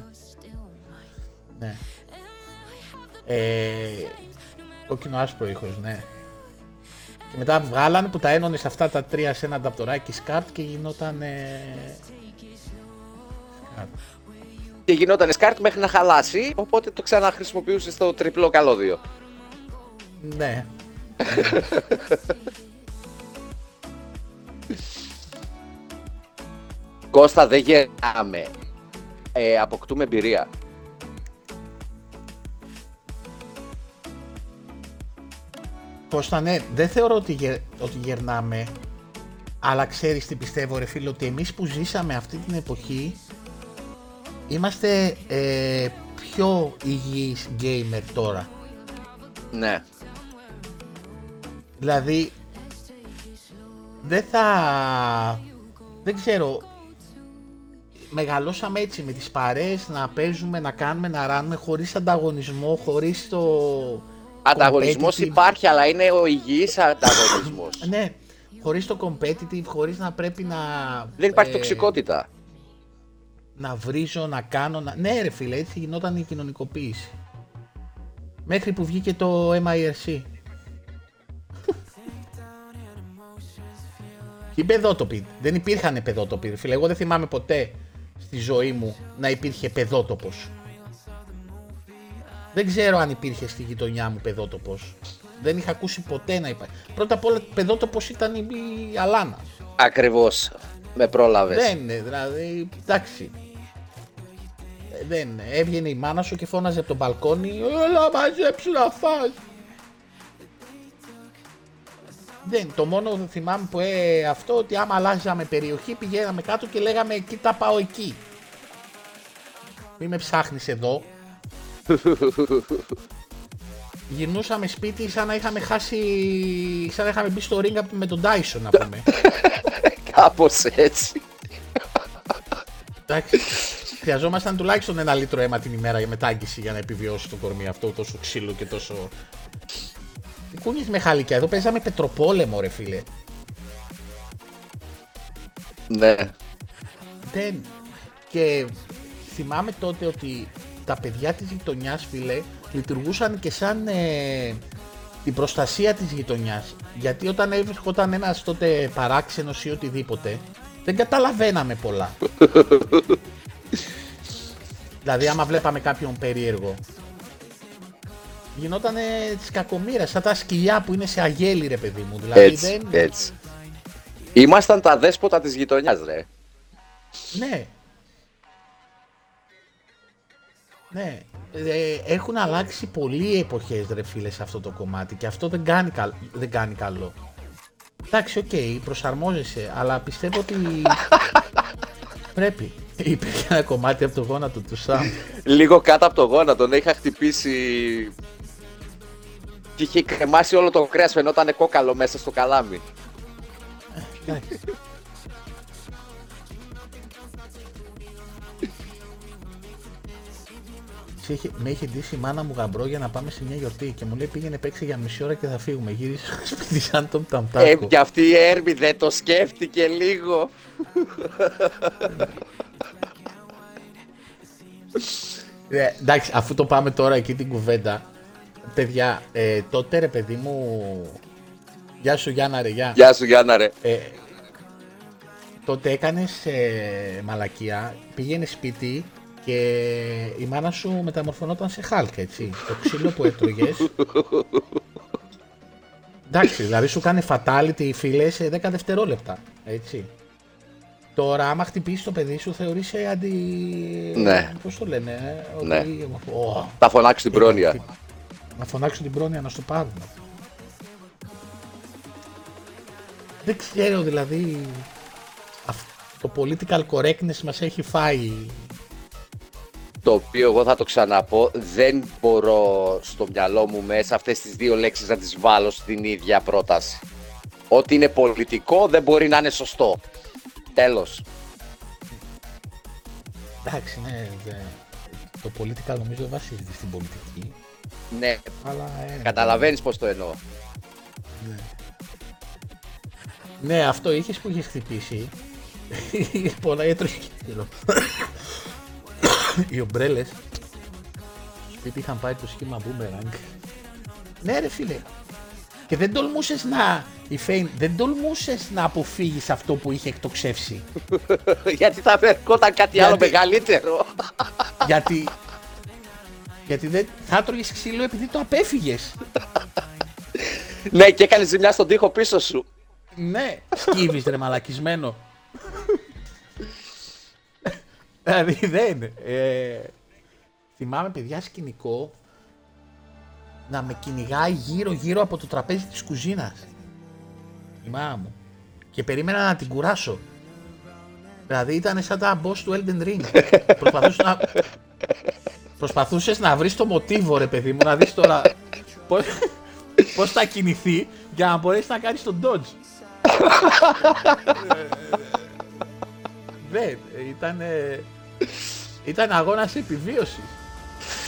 Ναι. Ε, κόκκινο άσπρο ήχος, ναι. Και μετά βγάλανε που τα ένωνες σε αυτά τα τρία σε ένα ανταπτοράκι σκάρτ και γινόταν... Ε... σκάρτ. Και γινόταν σκάρτ μέχρι να χαλάσει, οπότε το ξαναχρησιμοποιούσες στο τριπλό καλώδιο. Ναι. Κώστα δεν γεράμε. Ε, αποκτούμε εμπειρία. Κώστα, ναι, δεν θεωρώ ότι, γε- ότι γερνάμε. Αλλά ξέρεις τι πιστεύω ρε φίλε, ότι εμείς που ζήσαμε αυτή την εποχή είμαστε ε, πιο υγιείς gamer τώρα. Ναι. Δηλαδή, δεν θα... Δεν ξέρω, μεγαλώσαμε έτσι με τις παρέες να παίζουμε, να κάνουμε, να ράνουμε χωρίς ανταγωνισμό, χωρίς το... Ανταγωνισμός competitive. υπάρχει, αλλά είναι ο υγιής ανταγωνισμός. Ναι, χωρίς το competitive, χωρίς να πρέπει να... Δεν υπάρχει ε, τοξικότητα. Να βρίζω, να κάνω, να... Ναι ρε φίλε, έτσι γινόταν η κοινωνικοποίηση. Μέχρι που βγήκε το MIRC. Οι παιδότοποι. Δεν υπήρχαν παιδότοποι. ρε Φίλε, εγώ δεν θυμάμαι ποτέ στη ζωή μου να υπήρχε παιδότοπος. Δεν ξέρω αν υπήρχε στη γειτονιά μου παιδότοπος. Δεν είχα ακούσει ποτέ να υπάρχει. Πρώτα απ' όλα παιδότοπος ήταν η, η Αλάνα. Ακριβώς. Με πρόλαβες. Δεν είναι, δηλαδή, εντάξει. Ε, Δεν είναι. Έβγαινε η μάνα σου και φώναζε από τον μπαλκόνι Έλα μαζέψου να φας. Δεν, το μόνο που θυμάμαι που ε, αυτό ότι άμα αλλάζαμε περιοχή πηγαίναμε κάτω και λέγαμε κοίτα πάω εκεί. Μη με ψάχνεις εδώ. Γυρνούσαμε σπίτι σαν να είχαμε χάσει, σαν να είχαμε μπει στο ring με τον Dyson να πούμε. Κάπως έτσι. Εντάξει. Χρειαζόμασταν τουλάχιστον ένα λίτρο αίμα την ημέρα για μετάγγιση για να επιβιώσει το κορμί αυτό τόσο ξύλο και τόσο. Τι κούνιες με χαλικιά, εδώ παίζαμε πετροπόλεμο ρε φίλε. Ναι. Δεν. Και θυμάμαι τότε ότι τα παιδιά της γειτονιάς φίλε λειτουργούσαν και σαν ε, την προστασία της γειτονιάς. Γιατί όταν έρχονταν ένας τότε παράξενος ή οτιδήποτε δεν καταλαβαίναμε πολλά. δηλαδή άμα βλέπαμε κάποιον περίεργο γινότανε της κακομοίρας, σαν τα σκυλιά που είναι σε αγέλη ρε παιδί μου. Δηλαδή Έτσι, δεν... έτσι. Ήμασταν τα αδέσποτα της γειτονιάς, ρε. Ναι. Ναι. Ε, έχουν αλλάξει πολλοί οι εποχές ρε φίλε σε αυτό το κομμάτι και αυτό δεν κάνει, καλ- δεν κάνει καλό. Εντάξει, οκ, προσαρμόζεσαι, αλλά πιστεύω ότι πρέπει. Υπήρχε ένα κομμάτι από το γόνατο του Σαμ. Λίγο κάτω από το γόνατο, ναι, είχα χτυπήσει... Και είχε κρεμάσει όλο το κρέας, φαινόταν κόκαλο μέσα στο καλάμι. Είχε- Με είχε ντύσει η μάνα μου γαμπρό για να πάμε σε μια γιορτή και μου λέει πήγαινε παίξει για μισή ώρα και θα φύγουμε. Γύρισε στο σπίτι σαν τον Ε, Ταμτάκο. και αυτή η Έρμη δεν το σκέφτηκε λίγο. Ε, εντάξει, αφού το πάμε τώρα εκεί την κουβέντα, παιδιά, ε, τότε ρε παιδί μου, γεια σου Γιάννα ρε, γεια. Γεια σου Γιάννα ρε. Ε, τότε έκανες ε, μαλακία, πήγαινες σπίτι και η μάνα σου μεταμορφωνόταν σε χάλκ, έτσι. Το ξύλο που έτρωγες. Εντάξει, δηλαδή σου κάνει fatality φίλε σε 10 δευτερόλεπτα, έτσι. Τώρα, άμα χτυπήσεις το παιδί σου, θεωρείσαι αντι. Ναι. Πώς το λένε, ε, Ναι. ότι- Ω, Θα φωνάξω την πρόνοια. να φωνάξουν την πρόνοια να στο πάρουν. Δεν ξέρω δηλαδή. αυ- Το political correctness μας έχει φάει. Το οποίο εγώ θα το ξαναπώ, δεν μπορώ στο μυαλό μου μέσα αυτές τις δύο λέξεις να τις βάλω στην ίδια πρόταση. Ό,τι είναι πολιτικό δεν μπορεί να είναι σωστό. Τέλος. Εντάξει, ναι. δε- Το political νομίζω δεν βασίζεται στην πολιτική. Ναι, Αλλά. ε, καταλαβαίνεις πώς το εννοώ. Ναι, αυτό είχες που είχες χτυπήσει. Πολλά έτρωγε κύριο. Οι ομπρέλες στο σπίτι είχαν πάει το σχήμα boomerang. Ναι ρε φίλε. Και δεν τολμούσες να... Η Φέιν, δεν τολμούσες να αποφύγεις αυτό που είχε εκτοξεύσει. Γιατί θα ερχόταν κάτι άλλο Γιατί- μεγαλύτερο. γιατί... Γιατί δεν θα έτρωγες ξύλο επειδή το απέφυγες. ναι, και έκανες ζημιά στον τοίχο πίσω σου. Ναι, σκύβεις ρε μαλακισμένο. Δηλαδή δεν. Ε, θυμάμαι παιδιά σκηνικό να με κυνηγάει γύρω γύρω από το τραπέζι της κουζίνας. Η μάμα μου. Και περίμενα να την κουράσω. Δηλαδή ήταν σαν τα boss του Elden Ring. Προσπαθούσε να... Προσπαθούσες να βρεις το μοτίβο ρε παιδί μου, να δεις τώρα πώς, πώς θα κινηθεί για να μπορέσεις να κάνεις τον dodge. Δεν, ήταν, ήταν αγώνας επιβίωσης.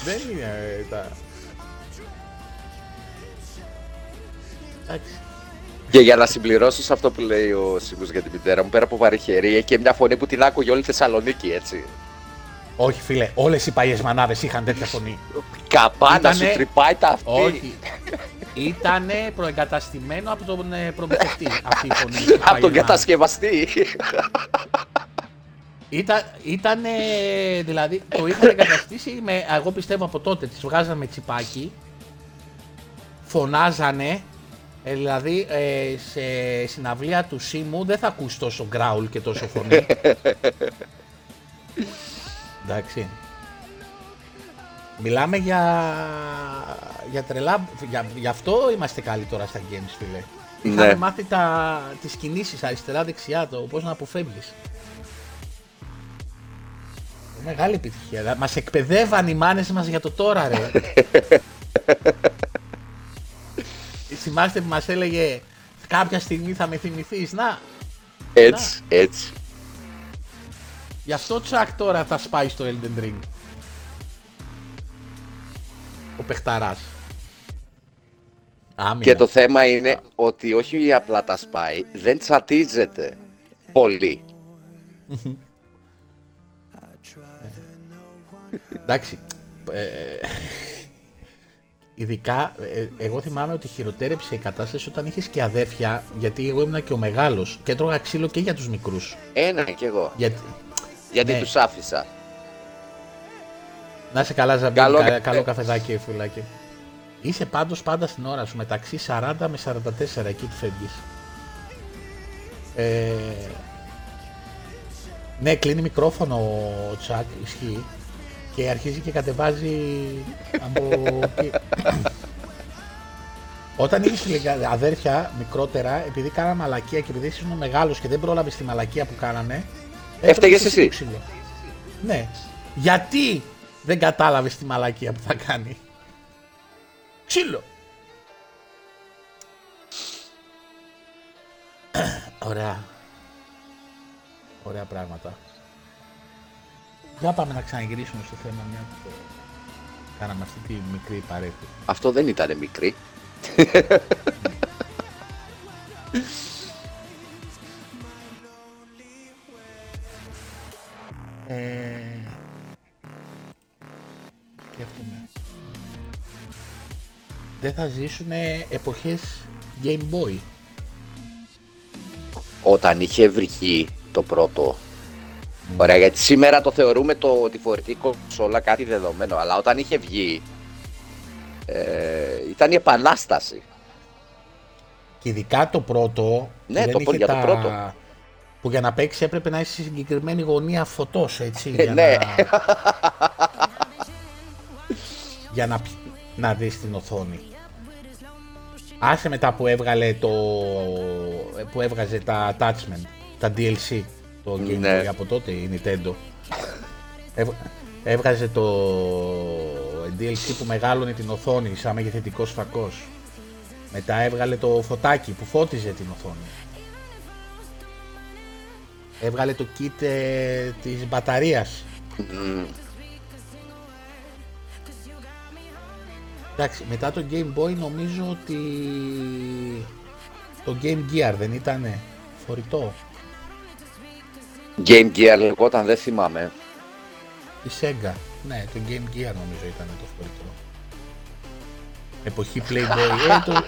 Δεν είναι ε, τα... Εντάξει. Και για να συμπληρώσω σε αυτό που λέει ο Σίμους για την μητέρα μου, πέρα από βαρυχερή, και μια φωνή που την άκουγε όλη η Θεσσαλονίκη, έτσι. Όχι φίλε, όλες οι παλιές μανάδες είχαν τέτοια φωνή. Καπάνα Ήτανε- σου τρυπάει τα αυτή. Όχι. Ήτανε προεγκαταστημένο από τον ε, προμηθευτή αυτή η φωνή. η Από τον παλιές κατασκευαστή. Ήταν, ήτανε, δηλαδή, το είχαν εγκαταστήσει με, εγώ πιστεύω από τότε, τις βγάζανε με τσιπάκι, φωνάζανε, ε, δηλαδή ε, σε συναυλία του Σίμου δεν θα ακούσει τόσο γκράουλ και τόσο φωνή. Εντάξει. Μιλάμε για, για τρελά, για, γι' αυτό είμαστε καλοί τώρα στα games φίλε. Ναι. Είχαμε μάθει τα, τις κινήσεις αριστερά-δεξιά, το πώς να αποφεύγεις. Μεγάλη επιτυχία. Μας εκπαιδεύαν οι μάνες μας για το τώρα, ρε. Θυμάστε που μας έλεγε κάποια στιγμή θα με θυμηθείς. Να, Έτσι, έτσι. γι' αυτό τσακ τώρα θα σπάει στο Elden Ring. Ο παιχταράς. Άμυνα. Και το θέμα είναι ότι όχι απλά τα σπάει, δεν τσατίζεται πολύ. Εντάξει. ε, ειδικά, ε, εγώ θυμάμαι ότι χειροτέρεψε η κατάσταση όταν είχες και αδέρφια, γιατί εγώ ήμουν και ο μεγάλος και έτρωγα ξύλο και για τους μικρούς. Ένα κι εγώ. Γιατί, Γιατί Ναι. τους άφησα. να σε καλά, Ζαμπί, Καλό καλό, κα- καλό καφεδάκι, φουλάκι. Είσαι πάντως πάντας στην ώρα σου, μεταξύ 40 με 44 εκεί που φεύγεις. Ε, ναι, κλείνει μικρόφωνο ο Τσακ, ισχύει. Και αρχίζει και κατεβάζει από... εκεί. Όταν είχε αδέρφια μικρότερα, επειδή κάναμε μαλακία και επειδή ήσουν μεγάλος και δεν πρόλαβες τη μαλακία που κάνανε. Έφταιγες έτρωγες εσύ; το ξύλο. Ναι. Γιατί δεν κατάλαβες τη μαλακία που θα κάνει; Ξύλο. Ωραία. Ωραία πράγματα. Για πάμε να ξαναγυρίσουμε στο θέμα μια που το κάναμε αυτή τη μικρή παρέκκληση. Αυτό δεν ήταν μικρή. Ε... Σκέφτομαι. Δεν θα ζήσουν εποχές Game Boy. Όταν είχε βγει το πρώτο. Ωραία, γιατί σήμερα το θεωρούμε το, τη φορητή κονσόλα κάτι δεδομένο, αλλά όταν είχε βγει ε, ήταν η επανάσταση. Και ειδικά το πρώτο. Ναι, που το δεν προ- είχε για το πρώτο. Που για να παίξει έπρεπε να είσαι σε συγκεκριμένη γωνία φωτός, έτσι. Ε, για ναι. να... για να, π- να δεις την οθόνη. Άσε μετά που έβγαλε το... που έβγαζε τα attachment, τα DLC, το Game Ναι. Boy από τότε η Nintendo. Έβ- έβγαζε το DLC που μεγάλωνε την οθόνη σαν μεγεθυντικός φακός. Μετά έβγαλε το φωτάκι που φώτιζε την οθόνη. Έβγαλε το kit ε, της μπαταρίας. Μμμ. Εντάξει, μετά το Game Boy νομίζω ότι το Game Gear δεν ήτανε φορητό. Game Gear λεγόταν, δεν θυμάμαι. Η Sega. Ναι, το Game Gear νομίζω ήταν το φορητό. Εποχή Playboy. Ε, το...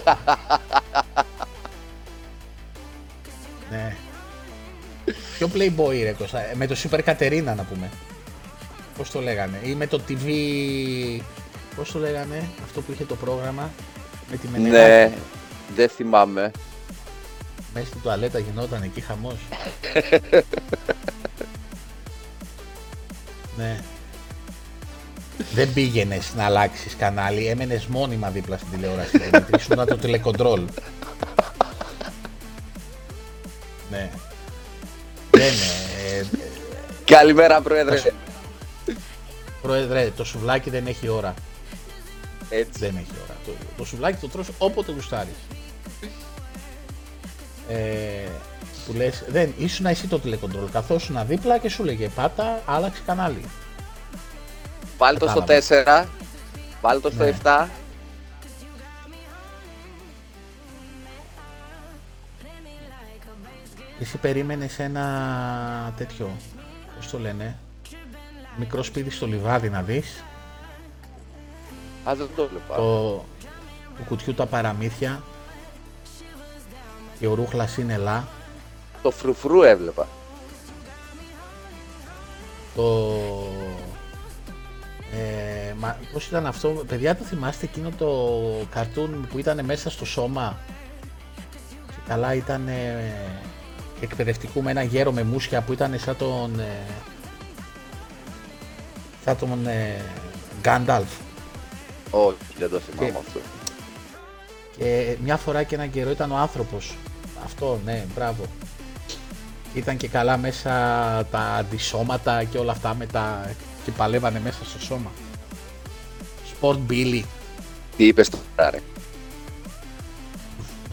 ναι. Ποιο Playboy ρε Κώστα, ε, με το Super Caterina να πούμε. Πώς το λέγανε; Ή με το TV... Πώς το λέγανε, αυτό που είχε το πρόγραμμα. Με τη Μενεγάκη. Ναι, δεν θυμάμαι. Μέσα στην τουαλέτα γινόταν εκεί χαμός. ναι. δεν πήγαινες να αλλάξεις κανάλι, έμενες μόνιμα δίπλα στην τηλεόραση. Δημήτρη, ήσουν το τηλεκοντρόλ. ναι. Δεν ε, Καλημέρα, Πρόεδρε. Πρόεδρε, το σουβλάκι δεν έχει ώρα. Έτσι. Δεν έχει ώρα. Το, το σουβλάκι το τρως όποτε γουστάρεις. Ε, που λες, δεν, ήσουν εσύ το τηλεκοντρόλ. Καθόσουν δίπλα και σου λέγε πάτα, άλλαξε κανάλι. Βάλει το στο Κατάλαβα. 4. Βάλει το στο Ναι. 7. Εσύ περίμενες ένα τέτοιο, πώς το λένε, μικρό σπίτι στο λιβάδι να δεις, Α, δεν το βλέπω. το, του κουτιού τα παραμύθια και ο Ρούχλας είναι λα, Το φρουφρού έβλεπα. το... Ε, μα, πώς ήταν αυτό, παιδιά το θυμάστε εκείνο το καρτούν που ήταν μέσα στο σώμα; Και καλά ήταν ε, εκπαιδευτικού με ένα γέρο με μουσια που ήταν σαν τον ε, σαν τον ε, Γκάνταλφ Όχι, δεν το θυμάμαι Και- αυτό. και μια φορά και έναν καιρό ήταν ο άνθρωπος αυτό ναι μπράβο. Ήταν και καλά μέσα τα αντισώματα και όλα αυτά με τα... και παλεύανε μέσα στο σώμα. Sport Billy. Τι είπες τώρα, ρε.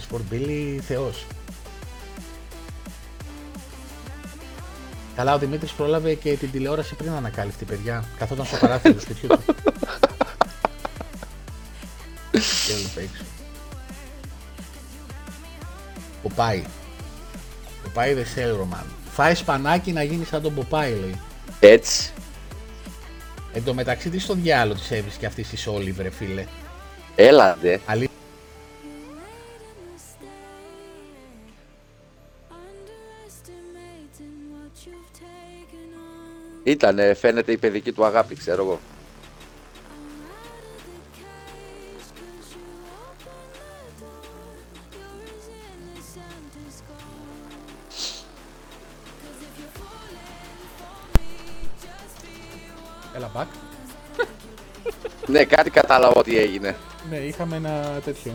Sport Billy θεός. Καλά ο Δημήτρης πρόλαβε και την τηλεόραση πριν ανακάλυφτη παιδιά. Καθόταν στο παράθυρο του σπιτιού του. Και έλειπε έξω Ποπάι Ποπάι the Sailor Man Φάεις σπανάκι να γίνεις σαν τον Ποπάι λέει Έτσι. Εν τω μεταξύ τι στο διάλογο της έβρισκε αυτής της Όλιβ ρε φίλε Έλα, δε. Αλήθεια Underestimating what you've taken on. Ήτανε, φαίνεται η παιδική του αγάπη, ξέρω εγώ. Be one. Έλα back Ναι, κάτι κατάλαβα ότι έγινε. Ναι, είχαμε ένα τέτοιο.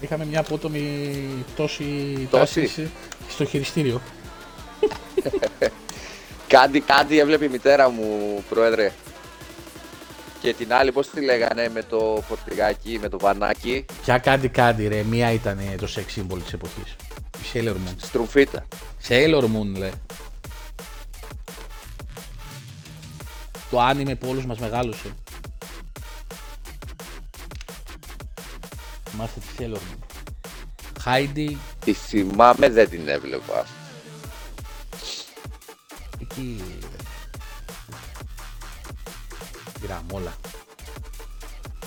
Είχαμε μια απότομη πτώση Πτώση; τάσης στο χειριστήριο. Κάτι, κάτι έβλεπε η μητέρα μου, πρόεδρε. Και την άλλη, πώς τη λέγανε, με το φορτηγάκι, με το βανάκι, Ποια κάντι κάντι ρε, μία ήταν το σεξ σύμβολο της εποχής. Η Sailor Moon. στρουφίτα. Sailor Moon λέει. Το άνιμε που όλους μας μεγάλωσε. Θυμάστε τη Sailor Moon. Heidi, Τη θυμάμαι, δεν την έβλεπα. εκεί... Πήραμε όλα.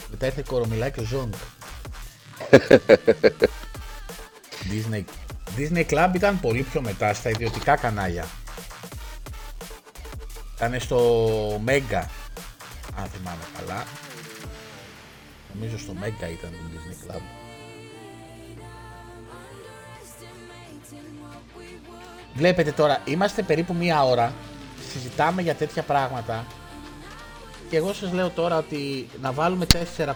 Μετά ήρθε κορομιλά και ο Ζόγκ. Disney, Disney Club ήταν πολύ πιο μετά στα ιδιωτικά κανάλια. Ήταν στο Mega, αν θυμάμαι καλά. Νομίζω στο Mega ήταν το Disney Club. Βλέπετε τώρα, είμαστε περίπου μία ώρα, συζητάμε για τέτοια πράγματα και εγώ σας λέω τώρα ότι να βάλουμε 4-5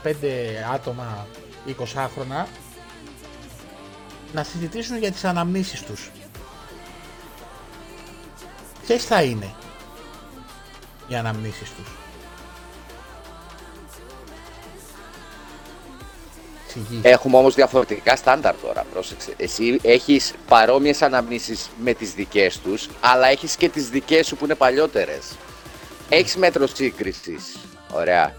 άτομα 20χρονα να συζητήσουν για τις αναμνήσεις τους. Ποιες θα είναι; Οι αναμνήσεις τους. Εξηγείς. Έχουμε όμως διαφορετικά στάνταρ τώρα, πρόσεξε. Εσύ έχεις παρόμοιες αναμνήσεις με τις δικές τους, αλλά έχεις και τις δικές σου που είναι παλιότερες. Έχεις μέτρος σύγκρισης. Ωραία.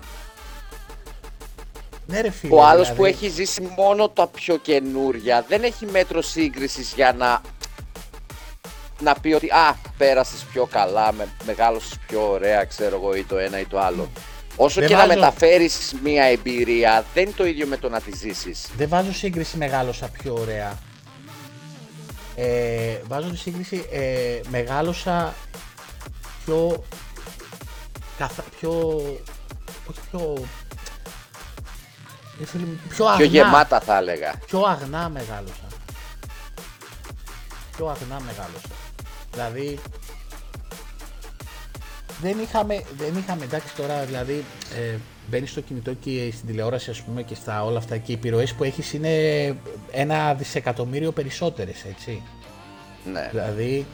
Ναι ρε φίλε, Ο άλλος δηλαδή, που έχει ζήσει μόνο τα πιο καινούρια δεν έχει μέτρο σύγκρισης για να να πει ότι α, πέρασες πιο καλά, με, μεγάλωσες πιο ωραία, ξέρω εγώ, ή το ένα ή το άλλο. Όσο Δεν και βάζω- να μεταφέρεις μία εμπειρία, δεν είναι το ίδιο με το να τη ζήσεις. Δεν βάζω σύγκριση μεγάλωσα πιο ωραία. Ε, βάζω τη σύγκριση ε, μεγάλωσα πιο, καθα, πιο, όχι πιο, ε, φίλε μου, πιο αγνά. Πιο γεμάτα θα έλεγα. Πιο αγνά μεγάλωσα. Πιο αγνά μεγάλωσα. Δηλαδή, δεν είχαμε, δεν είχαμε εντάξει τώρα δηλαδή ε, μπαίνεις στο κινητό και στην τηλεόραση ας πούμε και στα όλα αυτά και οι επιρροές που έχεις είναι ένα δισεκατομμύριο περισσότερες έτσι. Ναι. Δηλαδή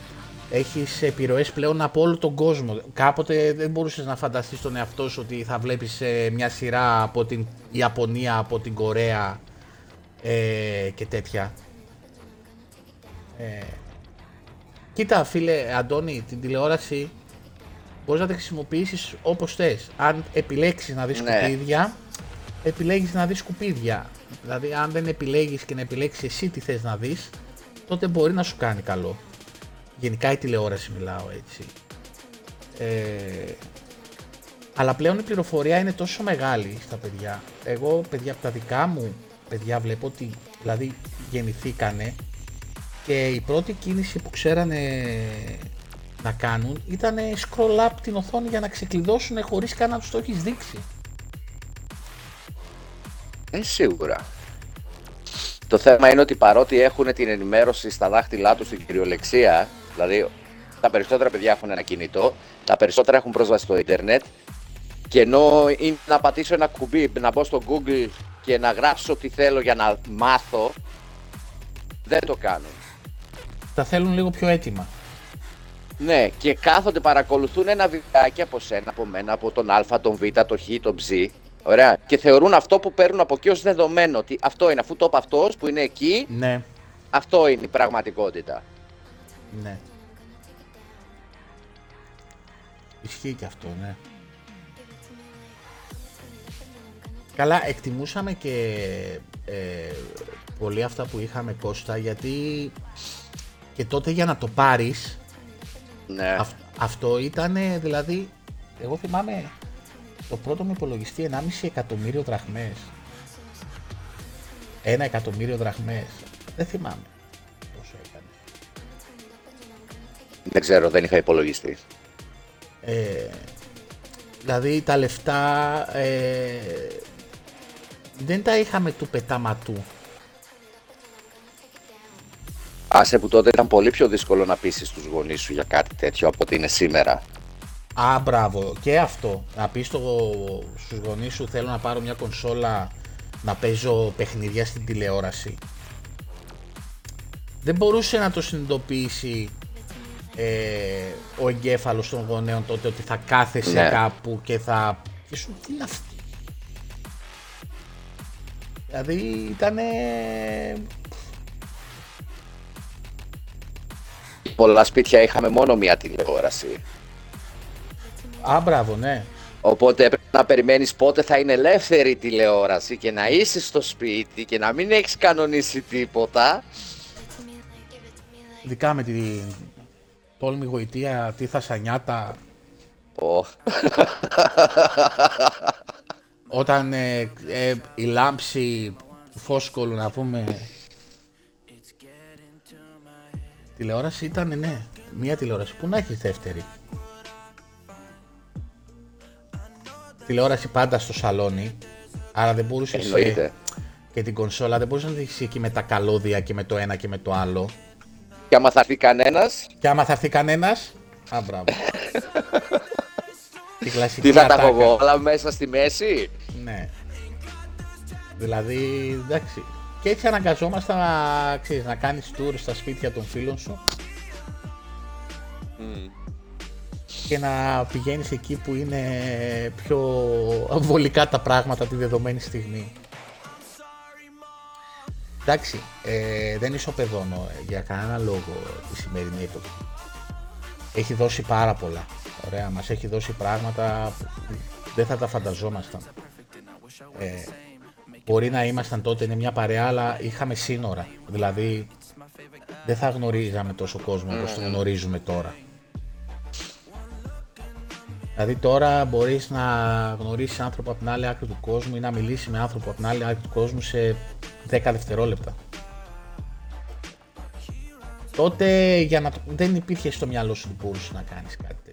έχεις επιρροές πλέον από όλο τον κόσμο. Κάποτε δεν μπορούσες να φανταστείς τον εαυτό σου ότι θα βλέπεις ε, μια σειρά από την Ιαπωνία, από την Κορέα ε, και τέτοια. Ε, κοίτα φίλε Αντώνη, την τηλεόραση μπορείς να τη χρησιμοποιήσεις όπως θες. Αν επιλέξεις να δεις Ναι. σκουπίδια, επιλέγεις να δεις σκουπίδια. Δηλαδή αν δεν επιλέγεις και να επιλέξεις εσύ τι θες να δεις, τότε μπορεί να σου κάνει καλό. Γενικά η τηλεόραση μιλάω έτσι. Ε, αλλά πλέον η πληροφορία είναι τόσο μεγάλη στα παιδιά. Εγώ, παιδιά, από τα δικά μου παιδιά βλέπω ότι δηλαδή γεννηθήκανε και η πρώτη κίνηση που ξέρανε να κάνουν ήταν scroll up την οθόνη για να ξεκλειδώσουν χωρίς καν να τους το έχεις δείξει. Ε, σίγουρα. Το θέμα είναι ότι παρότι έχουν την ενημέρωση στα δάχτυλά τους στην κυριολεξία, δηλαδή τα περισσότερα παιδιά έχουν ένα κινητό, τα περισσότερα έχουν πρόσβαση στο ίντερνετ και ενώ είναι να πατήσω ένα κουμπί, να μπω στο Google και να γράψω τι θέλω για να μάθω, δεν το κάνουν. Τα θέλουν λίγο πιο έτοιμα. Ναι, και κάθονται παρακολουθούν ένα βιντεάκι από σένα, από μένα, από τον Α, τον Β, τον Χ, τον Ψ. Ωραία. Και θεωρούν αυτό που παίρνουν από εκεί ως δεδομένο. Ότι αυτό είναι, αφού το είπε αυτός που είναι εκεί, Ναι, αυτό είναι η πραγματικότητα. ναι. Ισχύει και αυτό, ναι. Καλά, εκτιμούσαμε και ε, πολύ αυτά που είχαμε Κώστα, γιατί και τότε για να το πάρεις, Ναι. αυ- αυτό ήταν δηλαδή, εγώ θυμάμαι το πρώτο μου υπολογιστή 1,5 εκατομμύριο δραχμές. Ένα εκατομμύριο δραχμές. Δεν θυμάμαι πόσο έκανε. Δεν ξέρω, δεν είχα υπολογιστή. Ε, δηλαδή τα λεφτά ε, δεν τα είχαμε του πετάματου. Άσε που τότε ήταν πολύ πιο δύσκολο να πείσεις τους γονείς σου για κάτι τέτοιο από ότι είναι σήμερα. Α, μπράβο. Και αυτό. Να πεις στο, στους γονείς σου θέλω να πάρω μια κονσόλα να παίζω παιχνίδια στην τηλεόραση. Δεν μπορούσε να το συνειδητοποιήσει ε, ο εγκέφαλος των γονέων τότε ότι θα κάθεσαι Ναι. κάπου και θα... Και σου τι είναι αυτή; Δηλαδή ήταν. Πολλά σπίτια είχαμε μόνο μία τηλεόραση. Α, μπράβο, ναι. Οπότε έπρεπε να περιμένεις πότε θα είναι ελεύθερη η τηλεόραση και να είσαι στο σπίτι και να μην έχεις κανονίσει τίποτα. Ειδικά με την τόλμη γοητεία, τι θα σανιάτα, Ω, όταν ε, ε, η λάμψη του φόσκολου να πούμε τηλεόραση ήταν ναι μία τηλεόραση που να έχει δεύτερη; Τηλεόραση πάντα στο σαλόνι άρα δεν μπορούσες Εννοείται. και την κονσόλα δεν μπορούσες να δεις εκεί με τα καλώδια και με το ένα και με το άλλο Και άμα θα έρθει κανένας, και άμα θα έρθει κανένας α μπράβο Την κλασική τι θα τα ατάκα. έχω εγώ, όλα μέσα στη μέση; Ναι. Δηλαδή, εντάξει. Και έτσι αναγκαζόμασταν να, ξέρεις, να κάνεις tour στα σπίτια των φίλων σου και να πηγαίνεις εκεί που είναι πιο βολικά τα πράγματα τη δεδομένη στιγμή. Εντάξει, ε, δεν ισοπεδώνω ε, για κανένα λόγο τη σημερινή εποχή. Έχει δώσει πάρα πολλά. Ωραία, μας έχει δώσει πράγματα που δεν θα τα φανταζόμασταν. Ε, μπορεί να ήμασταν τότε είναι μια παρέα, αλλά είχαμε σύνορα. Δηλαδή, δεν θα γνωρίζαμε τόσο κόσμο όπως το γνωρίζουμε τώρα. Δηλαδή τώρα μπορείς να γνωρίσεις άνθρωπο από την άλλη άκρη του κόσμου ή να μιλήσεις με άνθρωπο από την άλλη άκρη του κόσμου σε 10 δευτερόλεπτα. Τότε για να... το- δεν υπήρχε στο μυαλό σου ότι μπορούσες να κάνεις κάτι τέτοιο.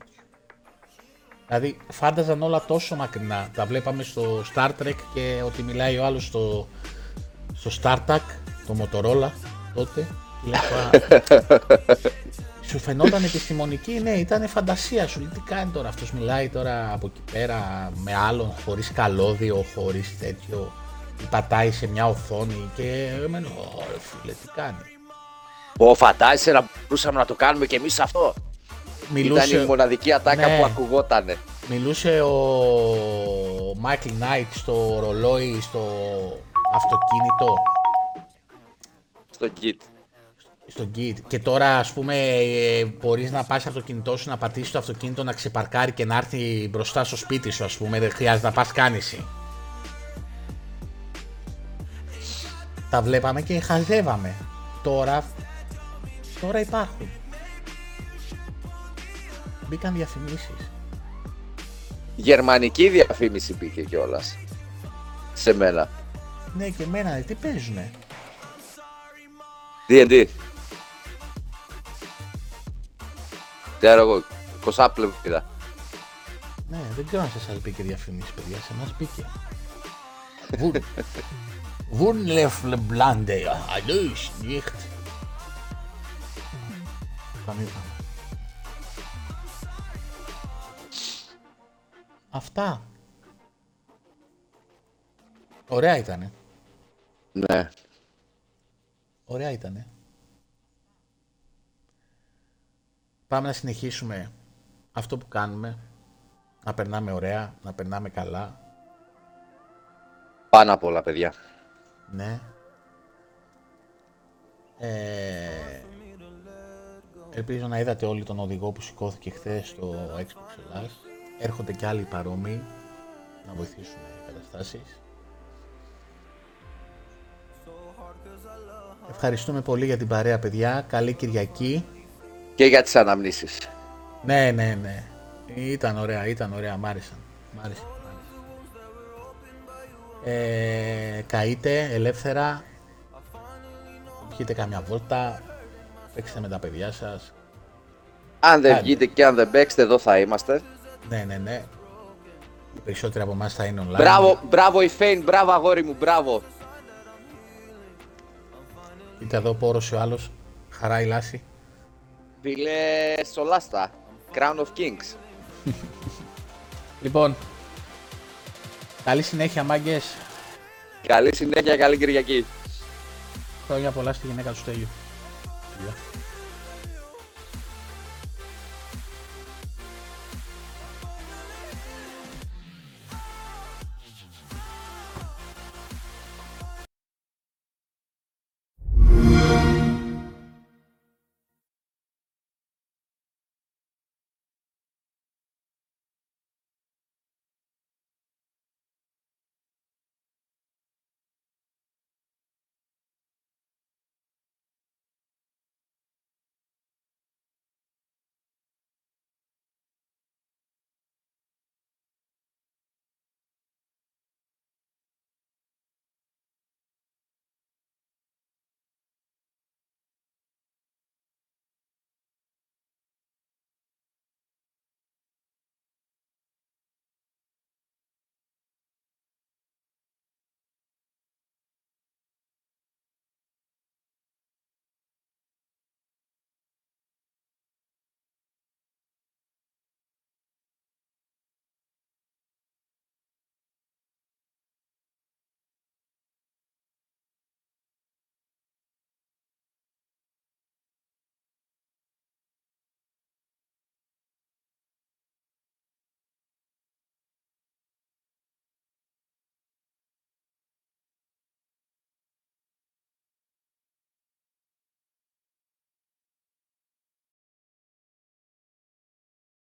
Δηλαδή φάνταζαν όλα τόσο μακρινά. Τα βλέπαμε στο Star Trek και ότι μιλάει ο άλλος στο, στο StarTAC, το Motorola τότε. Και λες, «Α, σου φαινόταν επιστημονική, ναι, ήταν φαντασία σου. Λέει, τι κάνει τώρα, αυτός μιλάει τώρα από εκεί πέρα με άλλον, χωρίς καλώδιο, χωρίς τέτοιο. Ή πατάει σε μια οθόνη και εμένα, ωραία φίλε, τι κάνει. Πω, φαντάζεσαι να μπορούσαμε να το κάνουμε κι εμείς αυτό; Ήταν η μοναδική ατάκα Ναι. που ακουγότανε. Μιλούσε ο Μάικλ Νάιτ στο ρολόι, στο αυτοκίνητο, Στο kit. στο kit. Και τώρα ας πούμε ε, μπορείς να πας στο αυτοκίνητό σου, να πατήσεις το αυτοκίνητο, να ξεπαρκάρει και να έρθει μπροστά στο σπίτι σου ας πούμε, δεν χρειάζεται να πας καν εσύ. Τα βλέπαμε και χαζεύαμε. Τώρα, τώρα υπάρχουν. Μπήκαν διαφημίσεις. Γερμανική διαφήμιση μπήκε κιόλας. Σε μένα. Ναι και εμένα, τι παίζουνε; D&D. Ξέρω εγώ. Κοσάπλε είδα. Ναι, δεν ξέρω αν σε σας μπήκε διαφημίσεις, παιδιά. Σε εμάς μπήκε. Βουν- Wunderblande, alles nicht. Τον είπαμε. Αυτά. Ωραία ήτανε. Ναι. Ωραία ήτανε. Πάμε να συνεχίσουμε αυτό που κάνουμε. Να περνάμε ωραία, να περνάμε καλά. Πάνω απ' όλα, παιδιά. Ναι. Ε, ελπίζω να είδατε όλοι τον οδηγό που σηκώθηκε χθες στο Xbox Ελλάς. Έρχονται και άλλοι παρόμοιοι να βοηθήσουν οι καταστάσεις. Ευχαριστούμε πολύ για την παρέα, παιδιά. Καλή Κυριακή. Και για τις αναμνήσεις. Ναι, ναι, ναι. Ήταν ωραία, ήταν ωραία. Μ' άρεσαν. Μ' άρεσε. μ' άρεσε. Ε, καείτε ελεύθερα. Πιείτε καμιά βόλτα. Παίξτε με τα παιδιά σας. Αν δεν Άντε. βγείτε και αν δεν παίξετε, εδώ θα είμαστε. Ναι, ναι, ναι. Οι περισσότεροι από εμάς θα είναι online. Μπράβο, μπράβο η Φέιν, μπράβο αγόρι μου, μπράβο. Κοίτα εδώ που όρωσε ο άλλος. Χαρά η λάση. Φίλε Σολάστα, Crown of Kings. Λοιπόν, καλή συνέχεια μάγκες. Καλή συνέχεια, καλή Κυριακή. Χρόνια πολλά στη γυναίκα του Στέλιου. Γεια.